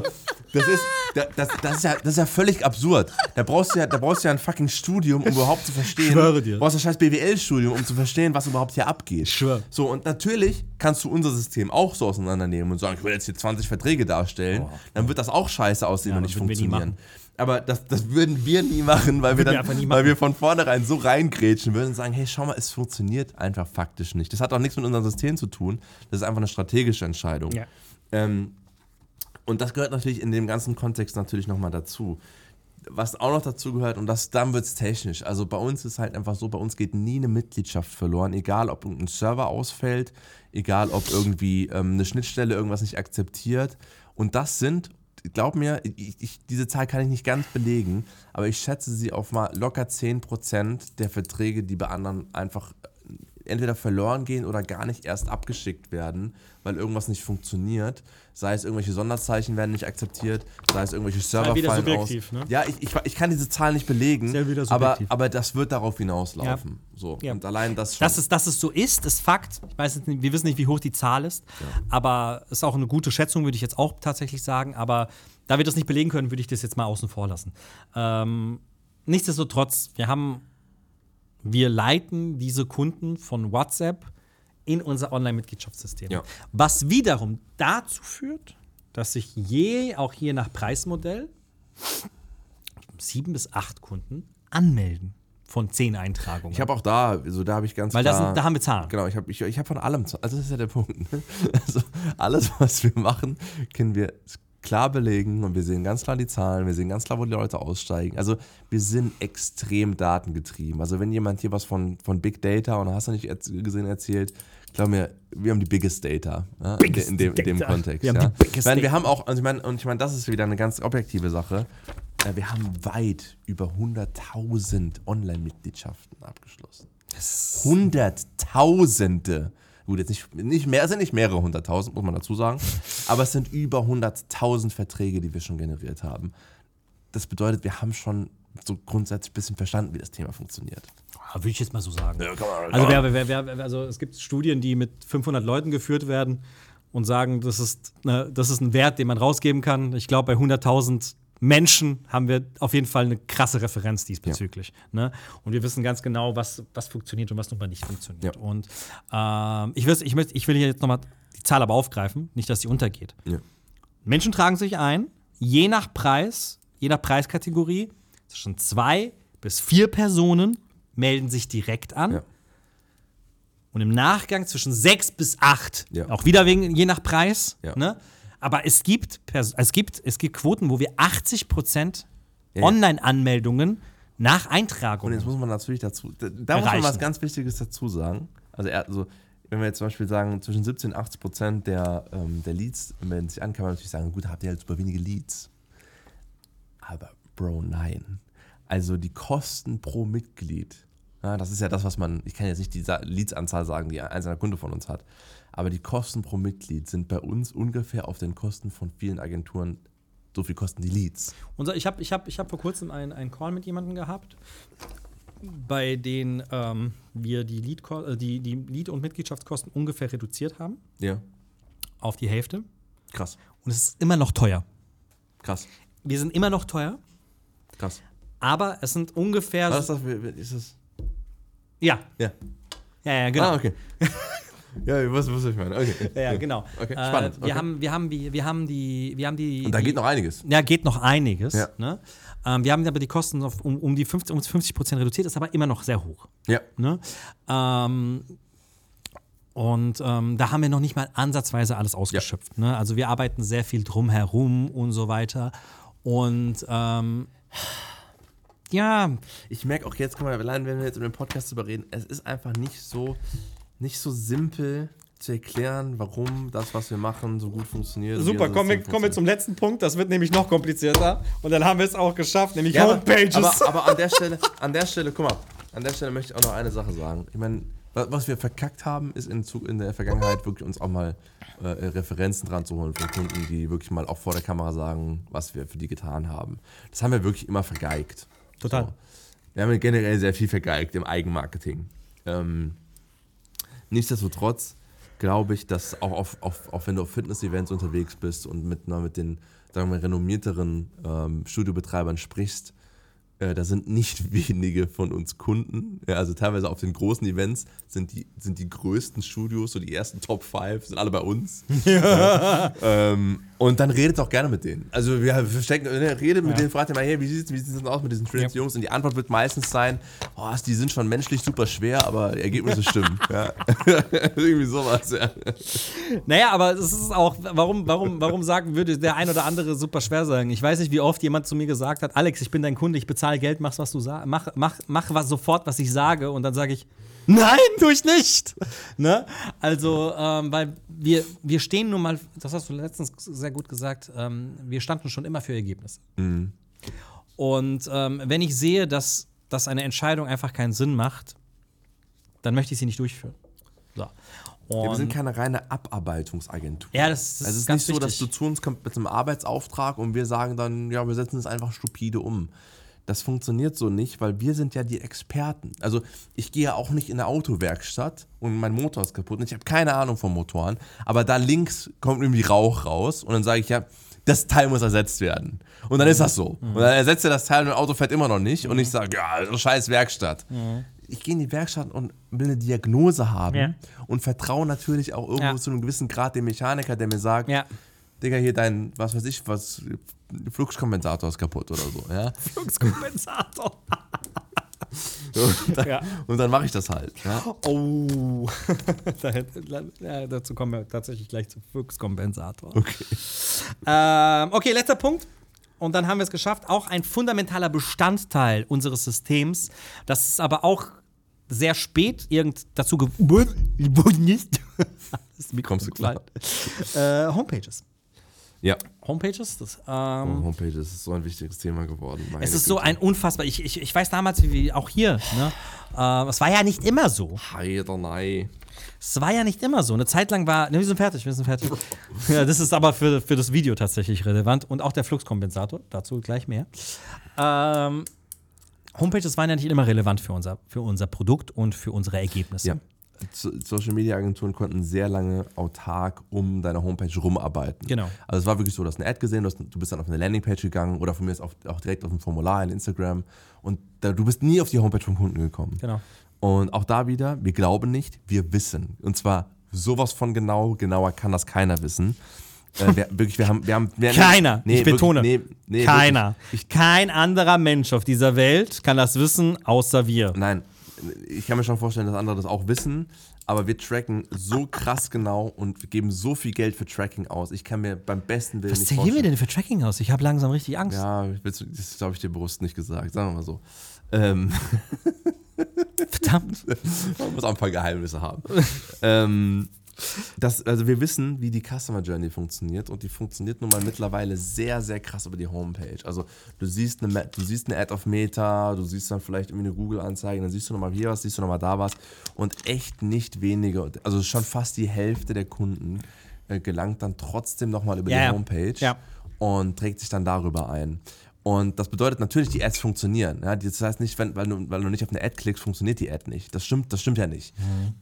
das ist, das, das, ist ja, das ist ja völlig absurd. Da brauchst, du ja, da brauchst du ja ein fucking Studium, um überhaupt zu verstehen. Ich schwöre dir. Du brauchst ein scheiß BWL-Studium, um zu verstehen, was überhaupt hier abgeht. Ich schwöre. So, und natürlich kannst du unser System auch so auseinandernehmen und sagen, ich will jetzt hier 20 Verträge darstellen. Oh. Dann wird das auch scheiße aussehen ja, und nicht funktionieren. Aber das, das würden wir nie machen, weil wir, dann, wir weil wir von vornherein so reingrätschen würden und sagen, hey, schau mal, es funktioniert einfach faktisch nicht. Das hat auch nichts mit unserem System zu tun. Das ist einfach eine strategische Entscheidung. Ja. Ähm, und das gehört natürlich in dem ganzen Kontext natürlich nochmal dazu. Was auch noch dazu gehört, und das, dann wird es technisch. Also bei uns ist halt einfach so, bei uns geht nie eine Mitgliedschaft verloren, egal ob ein Server ausfällt, egal ob irgendwie ähm, eine Schnittstelle irgendwas nicht akzeptiert. Und das sind, glaub mir, ich, ich, diese Zahl kann ich nicht ganz belegen, aber ich schätze sie auf mal locker 10% der Verträge, die bei anderen einfach entweder verloren gehen oder gar nicht erst abgeschickt werden, weil irgendwas nicht funktioniert. Sei es irgendwelche Sonderzeichen werden nicht akzeptiert, sei es irgendwelche Server wieder fallen subjektiv, aus. Ne? Ja, ich, ich, ich, kann diese Zahl nicht belegen, aber, aber das wird darauf hinauslaufen. Ja. So. Ja. Und allein das schon. Dass es, dass es so ist, ist Fakt. Ich weiß nicht, wir wissen nicht, wie hoch die Zahl ist, ja. aber es ist auch eine gute Schätzung, würde ich jetzt auch tatsächlich sagen. Aber da wir das nicht belegen können, würde ich das jetzt mal außen vor lassen. Ähm, nichtsdestotrotz, wir haben wir leiten diese Kunden von WhatsApp in unser Online-Mitgliedschaftssystem. Ja. Was wiederum dazu führt, dass sich je, auch hier nach Preismodell, sieben bis acht Kunden anmelden von zehn Eintragungen. Ich habe auch da, also da habe ich ganz Weil klar, Weil da haben wir Zahlen. Genau, ich habe ich, ich hab von allem, also das ist ja der Punkt. Ne? Also alles, was wir machen, können wir klar belegen und wir sehen ganz klar die Zahlen, wir sehen ganz klar, wo die Leute aussteigen. Also wir sind extrem datengetrieben. Also wenn jemand hier was von, von Big Data und hast du nicht gesehen erzählt, glaub mir, wir haben die biggest Data ja, biggest in, dem, in dem Kontext. Wir, ja. haben ich meine, wir haben auch, also ich meine, und ich meine, das ist wieder eine ganz objektive Sache. Wir haben weit über 100.000 Online-Mitgliedschaften abgeschlossen. Hunderttausende. Gut, jetzt nicht, nicht mehr, es sind nicht mehrere hunderttausend, muss man dazu sagen. Aber es sind über hunderttausend Verträge, die wir schon generiert haben. Das bedeutet, wir haben schon so grundsätzlich ein bisschen verstanden, wie das Thema funktioniert. Würde ich jetzt mal so sagen. Ja, man, also, wer, wer, wer, also es gibt Studien, die mit 500 Leuten geführt werden und sagen, das ist, ne, das ist ein Wert, den man rausgeben kann. Ich glaube, bei 100.000 Menschen haben wir auf jeden Fall eine krasse Referenz diesbezüglich. Ja. Ne? Und wir wissen ganz genau, was, was funktioniert und was nun mal nicht funktioniert. Ja. Und ähm, ich, will, ich, möchte, ich will hier jetzt nochmal die Zahl aber aufgreifen, nicht, dass sie untergeht. Ja. Menschen tragen sich ein, je nach Preis, je nach Preiskategorie, zwischen zwei bis vier Personen melden sich direkt an. Und im Nachgang zwischen sechs bis acht, auch wieder wegen, je nach Preis. Ne? Aber es gibt, es, gibt, es gibt Quoten, wo wir 80 Prozent Online-Anmeldungen nach Eintragung. Und jetzt muss man natürlich dazu, da, da muss man was ganz Wichtiges dazu sagen. Also, also, wenn wir jetzt zum Beispiel sagen, zwischen 17 und 80 Prozent der, ähm, der Leads melden sich an, kann man natürlich sagen, gut, habt ihr halt super wenige Leads. Aber Bro, nein. Also die Kosten pro Mitglied ja, das ist ja das, was man, ich kann jetzt nicht die Leadsanzahl sagen, die ein einzelner Kunde von uns hat, aber die Kosten pro Mitglied sind bei uns ungefähr auf den Kosten von vielen Agenturen. So viel kosten die Leads. Unser, ich habe ich hab, ich hab vor kurzem einen, einen Call mit jemandem gehabt, bei dem ähm, wir die Lead, äh, die, die Lead- und Mitgliedschaftskosten ungefähr reduziert haben. Ja. Auf die Hälfte. Krass. Und es ist immer noch teuer. Krass. Wir sind immer noch teuer. Krass. Aber es sind ungefähr. Was ist das? Ist das ja. Ja. Ja, ja, genau. Ah, okay. ja, was, was ich meine. Okay. Ja, genau. Okay, spannend. Äh, wir, okay. haben, wir, haben, wir, wir haben die. Wir haben die Und da die, geht noch einiges. Ja, geht noch einiges. Ja. Ne? Ähm, wir haben aber die Kosten auf, um, um die 50, um 50 Prozent reduziert, ist aber immer noch sehr hoch. Ja. Ne? Ähm, und ähm, da haben wir noch nicht mal ansatzweise alles ausgeschöpft. Ja. Ne? Also wir arbeiten sehr viel drumherum und so weiter. Und ähm, ja. Ich merke auch jetzt, guck mal, allein wenn wir jetzt über den Podcast drüber reden, es ist einfach nicht so, nicht so simpel zu erklären, warum das, was wir machen, so gut funktioniert. Super, kommen wir, kommen wir zum letzten Punkt. Das wird nämlich noch komplizierter. Und dann haben wir es auch geschafft, nämlich ja, Homepages. Aber, aber, an der Stelle, an der Stelle, guck mal, an der Stelle möchte ich auch noch eine Sache sagen. Ich meine, was wir verkackt haben, ist in, in der Vergangenheit wirklich uns auch mal äh, Referenzen dran zu holen von Kunden, die wirklich mal auch vor der Kamera sagen, was wir für die getan haben. Das haben wir wirklich immer vergeigt. Total. So. Wir haben generell sehr viel vergeigt im Eigenmarketing. Ähm, nichtsdestotrotz glaube ich, dass auch, auf, auf, auch wenn du auf Fitness-Events unterwegs bist und mit, na, mit den sagen wir, renommierteren ähm, Studiobetreibern sprichst, äh, da sind nicht wenige von uns Kunden. Ja, also teilweise auf den großen Events sind die, sind die größten Studios, so die ersten Top 5, sind alle bei uns. Ja. ähm, und dann redet auch gerne mit denen. Also wir verstecken, ne, redet mit ja. denen, fragt ihr mal, hey, wie sieht es wie aus mit diesen Trends-Jungs? Und die Antwort wird meistens sein, oh, die sind schon menschlich super schwer, aber die Ergebnisse stimmen. ja. Irgendwie sowas, ja. Naja, aber es ist auch, warum, warum, warum sagen würde der ein oder andere super schwer sagen? Ich weiß nicht, wie oft jemand zu mir gesagt hat, Alex, ich bin dein Kunde, ich bezahle Geld, mach was du sagst, mach, mach, mach was sofort, was ich sage. Und dann sage ich, Nein, tue ich nicht. ne? Also, ähm, weil wir, wir stehen nun mal, das hast du letztens sehr gut gesagt, ähm, wir standen schon immer für Ergebnisse. Mhm. Und ähm, wenn ich sehe, dass, dass eine Entscheidung einfach keinen Sinn macht, dann möchte ich sie nicht durchführen. So. Ja, wir sind keine reine Abarbeitungsagentur. Ja, das, das also ist, ist nicht so, dass du zu uns kommst mit einem Arbeitsauftrag und wir sagen dann, ja, wir setzen es einfach stupide um. Das funktioniert so nicht, weil wir sind ja die Experten. Also ich gehe ja auch nicht in eine Autowerkstatt und mein Motor ist kaputt und ich habe keine Ahnung von Motoren, aber da links kommt irgendwie Rauch raus und dann sage ich ja, das Teil muss ersetzt werden. Und dann ist das so. Mhm. Und dann ersetzt er das Teil und das Auto fährt immer noch nicht und ich sage, ja, scheiß Werkstatt. Mhm. Ich gehe in die Werkstatt und will eine Diagnose haben ja. und vertraue natürlich auch irgendwo ja. zu einem gewissen Grad dem Mechaniker, der mir sagt, ja. Digga, hier dein, was weiß ich, was, Fluxkompensator ist kaputt oder so, ja. Fluxkompensator. und dann, ja. dann mache ich das halt. Ja? Oh, ja, dazu kommen wir tatsächlich gleich zum Fluxkompensator. Okay. Ähm, okay, letzter Punkt. Und dann haben wir es geschafft. Auch ein fundamentaler Bestandteil unseres Systems. Das ist aber auch sehr spät irgend dazu geworden ist. Kommst du klar? Äh, Homepages. Ja. Homepages? Das, ähm, oh, Homepages ist so ein wichtiges Thema geworden. es ist so ein unfassbar. Ich, ich, ich weiß damals, wie auch hier, ne? Äh, es war ja nicht immer so. Heider, nein. Es war ja nicht immer so. Eine Zeit lang war. Ne, wir sind fertig, wir sind fertig. ja, das ist aber für, für das Video tatsächlich relevant. Und auch der Fluxkompensator, dazu gleich mehr. Ähm, Homepages waren ja nicht immer relevant für unser, für unser Produkt und für unsere Ergebnisse. Ja. Social Media Agenturen konnten sehr lange autark um deine Homepage rumarbeiten. Genau. Also es war wirklich so, du hast eine Ad gesehen, du, hast, du bist dann auf eine Landingpage gegangen oder von mir ist auch, auch direkt auf ein Formular in Instagram und da, du bist nie auf die Homepage vom Kunden gekommen. Genau. Und auch da wieder, wir glauben nicht, wir wissen. Und zwar sowas von genau, genauer kann das keiner wissen. Äh, wir, wirklich, wir haben, wir haben, wir Keiner, nee, ich betone. Wirklich, nee, nee, Keiner. wirklich. Kein anderer Mensch auf dieser Welt kann das wissen, außer wir. Nein, ich kann mir schon vorstellen, dass andere das auch wissen, aber wir tracken so krass genau und geben so viel Geld für Tracking aus. Ich kann mir beim besten Willen Was nicht geben wir vorstellen. denn für Tracking aus? Ich habe langsam richtig Angst. Ja, das habe ich dir bewusst nicht gesagt, sagen wir mal so. Ähm, Verdammt. man muss auch ein paar Geheimnisse haben. ähm, das, also wir wissen, wie die Customer Journey funktioniert und die funktioniert nun mal mittlerweile sehr, sehr krass über die Homepage. Also du siehst eine, du siehst eine Ad auf Meta, du siehst dann vielleicht irgendwie eine Google-Anzeige, dann siehst du nochmal hier was, siehst du nochmal da was und echt nicht wenige, also schon fast die Hälfte der Kunden äh, gelangt dann trotzdem nochmal über Ja, die. Homepage Ja. und trägt sich dann darüber ein. Und das bedeutet natürlich, die Ads funktionieren. Ja, das heißt nicht, wenn, weil, du, weil du nicht auf eine Ad klickst, funktioniert die Ad nicht. Das stimmt, das stimmt ja nicht.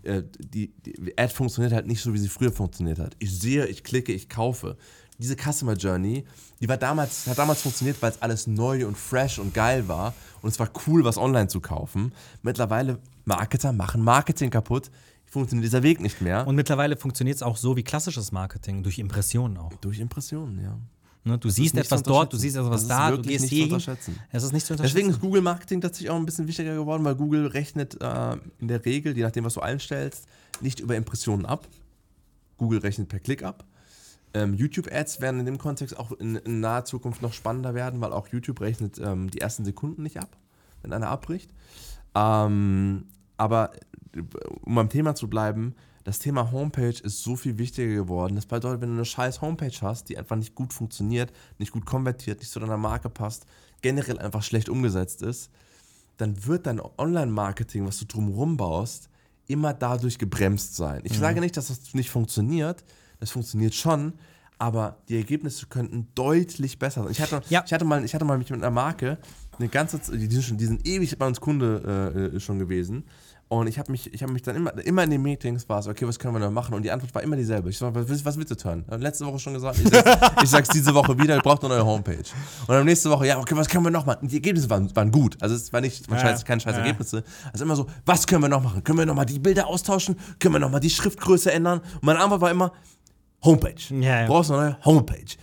Äh, die, die Ad funktioniert halt nicht so, wie sie früher funktioniert hat. Ich sehe, ich klicke, ich kaufe. Diese Customer Journey, die war damals, hat damals funktioniert, weil es alles neu und fresh und geil war. Und es war cool, was online zu kaufen. Mittlerweile, Marketer machen Marketing kaputt. Funktioniert dieser Weg nicht mehr. Und mittlerweile funktioniert es auch so wie klassisches Marketing, durch Impressionen auch. durch Impressionen, ja. Ne? Du siehst nicht zu etwas dort, du siehst etwas Das da, du gehst unterschätzen. Es ist nicht zu unterschätzen. Deswegen ist Google Marketing tatsächlich auch ein bisschen wichtiger geworden, weil Google rechnet äh, in der Regel, je nachdem, was du einstellst, nicht über Impressionen ab. Google rechnet per Klick ab. Ähm, YouTube-Ads werden in dem Kontext auch in, in naher Zukunft noch spannender werden, weil auch YouTube rechnet ähm, die ersten Sekunden nicht ab, wenn einer abbricht. Ähm, aber äh, um beim Thema zu bleiben, das Thema Homepage ist so viel wichtiger geworden. Das bedeutet, wenn du eine scheiß Homepage hast, die einfach nicht gut funktioniert, nicht gut konvertiert, nicht zu deiner Marke passt, generell einfach schlecht umgesetzt ist, dann wird dein Online-Marketing, was du drumherum baust, immer dadurch gebremst sein. Ich sage nicht, dass das nicht funktioniert, das funktioniert schon, aber die Ergebnisse könnten deutlich besser sein. Ich hatte, Ja. ich hatte, mal, ich hatte mal mich mit einer Marke, eine ganze die sind, schon, die sind ewig bei uns Kunde äh, schon gewesen. Und ich habe mich, ich hab mich dann immer, immer in den Meetings war es, okay, was können wir da machen? Und die Antwort war immer dieselbe. Ich so, was, willst- was willst du? Und letzte Woche schon gesagt, ich sag's, ich sag's diese Woche wieder, ihr braucht eine neue Homepage. Und dann nächste Woche, ja, okay, was können wir noch machen? Die Ergebnisse waren, waren gut. Also es war nicht, man Ja, scheiß, keine scheiß ja. Ergebnisse. Also immer so, was können wir noch machen? Können wir noch mal die Bilder austauschen? Können wir noch mal die Schriftgröße ändern? Und meine Antwort war immer, Homepage. Ja, ja. Brauchst eine neue Homepage.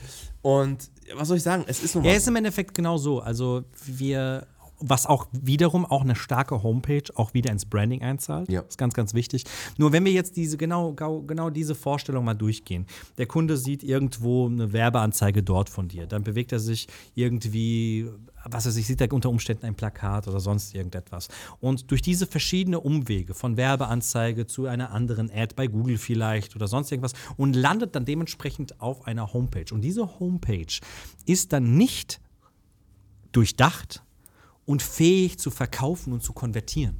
Und was soll ich sagen? Es ist nun mal Ja, ist im Endeffekt genau so. Also wir, was auch wiederum auch eine starke Homepage auch wieder ins Branding einzahlt. Ja. Ist ganz, ganz wichtig. Nur wenn wir jetzt diese genau, genau diese Vorstellung mal durchgehen. Der Kunde sieht irgendwo eine Werbeanzeige dort von dir. Dann bewegt er sich irgendwie, was weiß ich, sieht er unter Umständen ein Plakat oder sonst irgendetwas. Und durch diese verschiedenen Umwege von Werbeanzeige zu einer anderen Ad bei Google vielleicht oder sonst irgendwas und landet dann dementsprechend auf einer Homepage. Und diese Homepage ist dann nicht durchdacht und fähig zu verkaufen und zu konvertieren.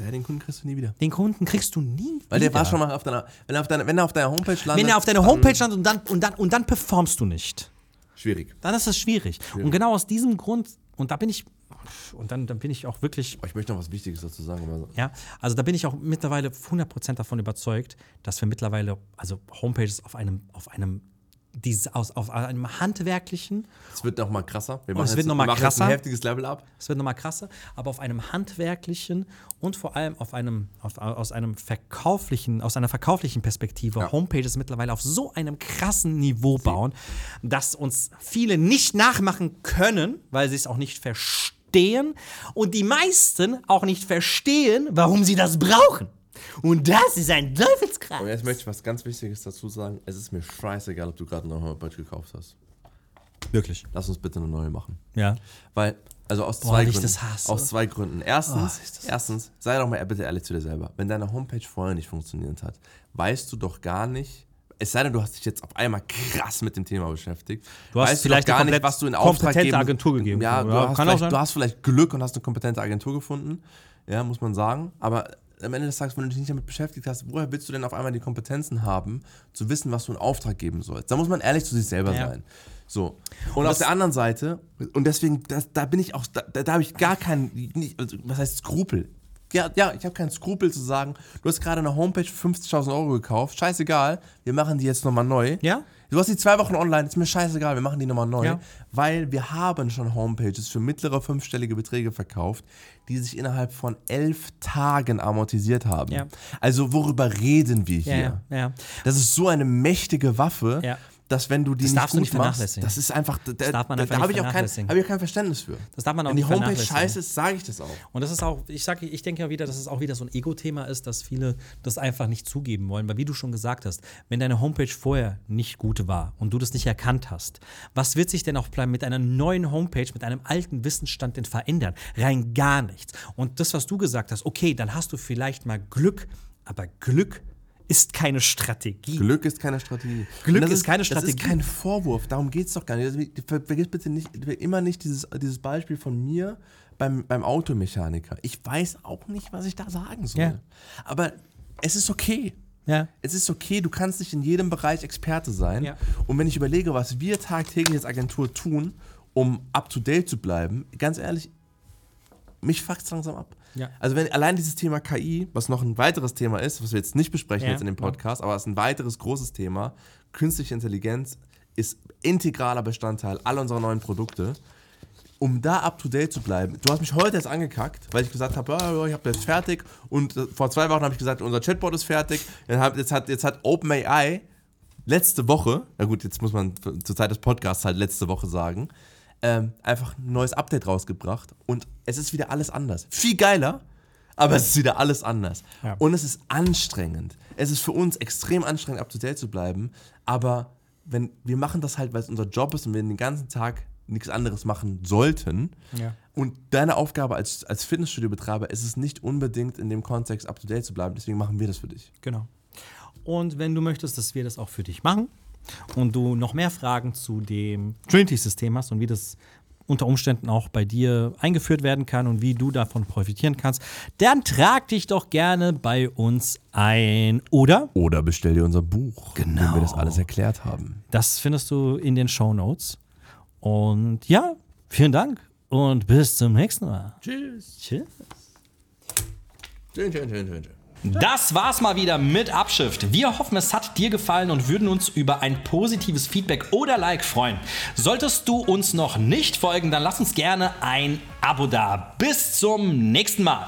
Ja, den Kunden kriegst du nie wieder. Den Kunden kriegst du nie. Weil der wieder. war schon mal auf deiner, wenn er auf deiner, wenn er auf deiner Homepage landet. Wenn er auf deiner Homepage landet und dann, und, dann, und dann performst du nicht, Schwierig. dann ist das schwierig. Und genau aus diesem Grund, und da bin ich, und dann, dann bin ich auch wirklich, Aber ich möchte noch was Wichtiges dazu sagen. Aber ja, also da bin ich auch mittlerweile 100% davon überzeugt, dass wir mittlerweile, also Homepages auf einem, auf einem, diese, aus, auf einem handwerklichen, es wird noch mal krasser. Wir es jetzt- wird noch mal machen jetzt krasser. ein heftiges Level ab. es wird nochmal krasser, aber auf einem handwerklichen und vor allem auf einem, auf, aus einem verkauflichen, aus einer verkauflichen Perspektive Ja. Homepages mittlerweile auf so einem krassen Niveau bauen, dass uns viele nicht nachmachen können, weil sie es auch nicht verstehen und die meisten auch nicht verstehen, warum sie das brauchen. Und das ist ein Teufelskreis. Und jetzt möchte ich was ganz Wichtiges dazu sagen. Es ist mir scheißegal, ob du gerade eine Homepage gekauft hast. Wirklich. Lass uns bitte eine neue machen. Ja. Weil, also aus Boah, zwei Gründen. das hasse. Aus zwei Gründen. Erstens, Oh, erstens, sei doch mal bitte ehrlich zu dir selber. Wenn deine Homepage vorher nicht funktioniert hat, weißt du doch gar nicht, es sei denn, du hast dich jetzt auf einmal krass mit dem Thema beschäftigt. Du hast weißt vielleicht du gar nicht, was du in Auftrag kompetente geben, Agentur gegeben. Ja, du, Ja, hast kann auch vielleicht, sein. du hast vielleicht Glück und hast eine kompetente Agentur gefunden. Ja, muss man sagen. Aber am Ende des Tages, wenn du dich nicht damit beschäftigt hast, woher willst du denn auf einmal die Kompetenzen haben, zu wissen, was du in Auftrag geben sollst? Da muss man ehrlich zu sich selber Ja. sein. So. Und, auf der anderen Seite, und deswegen, das, da bin ich auch, da, da habe ich gar keinen, nicht, also, was heißt Skrupel? Ja, ja, ich habe keinen Skrupel zu sagen, du hast gerade eine Homepage für 50.000 Euro gekauft, scheißegal, wir machen die jetzt nochmal neu. Ja. Du hast die zwei Wochen online, ist mir scheißegal, wir machen die nochmal neu. Ja. Weil wir haben schon Homepages für mittlere fünfstellige Beträge verkauft, die sich innerhalb von elf Tagen amortisiert haben. Ja. Also worüber reden wir hier? Ja, ja. Das ist so eine mächtige Waffe, Ja. Dass wenn du die Das nicht darfst du gut nicht machst, vernachlässigen. das ist einfach, da, da, darf man da, einfach da habe ich, auch kein, hab ich auch kein Verständnis für. Das darf man auch wenn die nicht Homepage scheiße ist, sage ich das auch. Und das ist auch, ich sage, ich denke ja wieder, dass es auch wieder so ein Ego-Thema ist, dass viele das einfach nicht zugeben wollen. Weil wie du schon gesagt hast, wenn deine Homepage vorher nicht gut war und du das nicht erkannt hast, was wird sich denn auch mit einer neuen Homepage, mit einem alten Wissensstand denn verändern? Rein gar nichts. Und das, was du gesagt hast, okay, dann hast du vielleicht mal Glück, aber Glück ist keine Strategie. Glück ist keine Strategie. Glück das ist keine Das Strategie. ist kein Vorwurf, darum geht es doch gar nicht. Also, ver- vergiss bitte nicht, immer nicht dieses, dieses Beispiel von mir beim, beim Automechaniker. Ich weiß auch nicht, was ich da sagen soll. Ja. Aber es ist okay. Ja. Es ist okay, du kannst nicht in jedem Bereich Experte sein. Ja. Und wenn ich überlege, was wir tagtäglich als Agentur tun, um up to date zu bleiben, ganz ehrlich, mich fuckt's langsam ab. Ja. Also wenn allein dieses Thema KI, was noch ein weiteres Thema ist, was wir jetzt nicht besprechen Ja, jetzt in dem Podcast, aber es ist ein weiteres großes Thema, künstliche Intelligenz ist integraler Bestandteil all unserer neuen Produkte. Um da up to date zu bleiben, du hast mich heute jetzt angekackt, weil ich gesagt habe, ja, ich habe jetzt fertig und äh, vor zwei Wochen habe ich gesagt, unser Chatbot ist fertig. Jetzt, hat, jetzt hat OpenAI letzte Woche, na gut, jetzt muss man zur Zeit des Podcasts halt letzte Woche sagen, ähm, einfach ein neues Update rausgebracht und es ist wieder alles anders. Viel geiler, aber es ist wieder alles anders. Ja. Und es ist anstrengend. Es ist für uns extrem anstrengend, up to date zu bleiben, aber wenn wir machen das halt, weil es unser Job ist und wir den ganzen Tag nichts anderes machen sollten. Ja. Und deine Aufgabe als, als Fitnessstudio-Betreiber ist es nicht unbedingt in dem Kontext up to date zu bleiben, deswegen machen wir das für dich. Genau. Und wenn du möchtest, dass wir das auch für dich machen und du noch mehr Fragen zu dem Trinity-System hast und wie das unter Umständen auch bei dir eingeführt werden kann und wie du davon profitieren kannst, dann trag dich doch gerne bei uns ein. Oder Oder bestell dir unser Buch, Genau. wir das alles erklärt haben. das findest du in den Show Notes. Und ja, vielen Dank und bis zum nächsten Mal. Tschüss. Tschüss. Schön, schön, schön, schön. Das war's mal wieder mit Abschrift. Wir hoffen, es hat dir gefallen und würden uns über ein positives Feedback oder Like freuen. Solltest du uns noch nicht folgen, dann lass uns gerne ein Abo da. Bis zum nächsten Mal.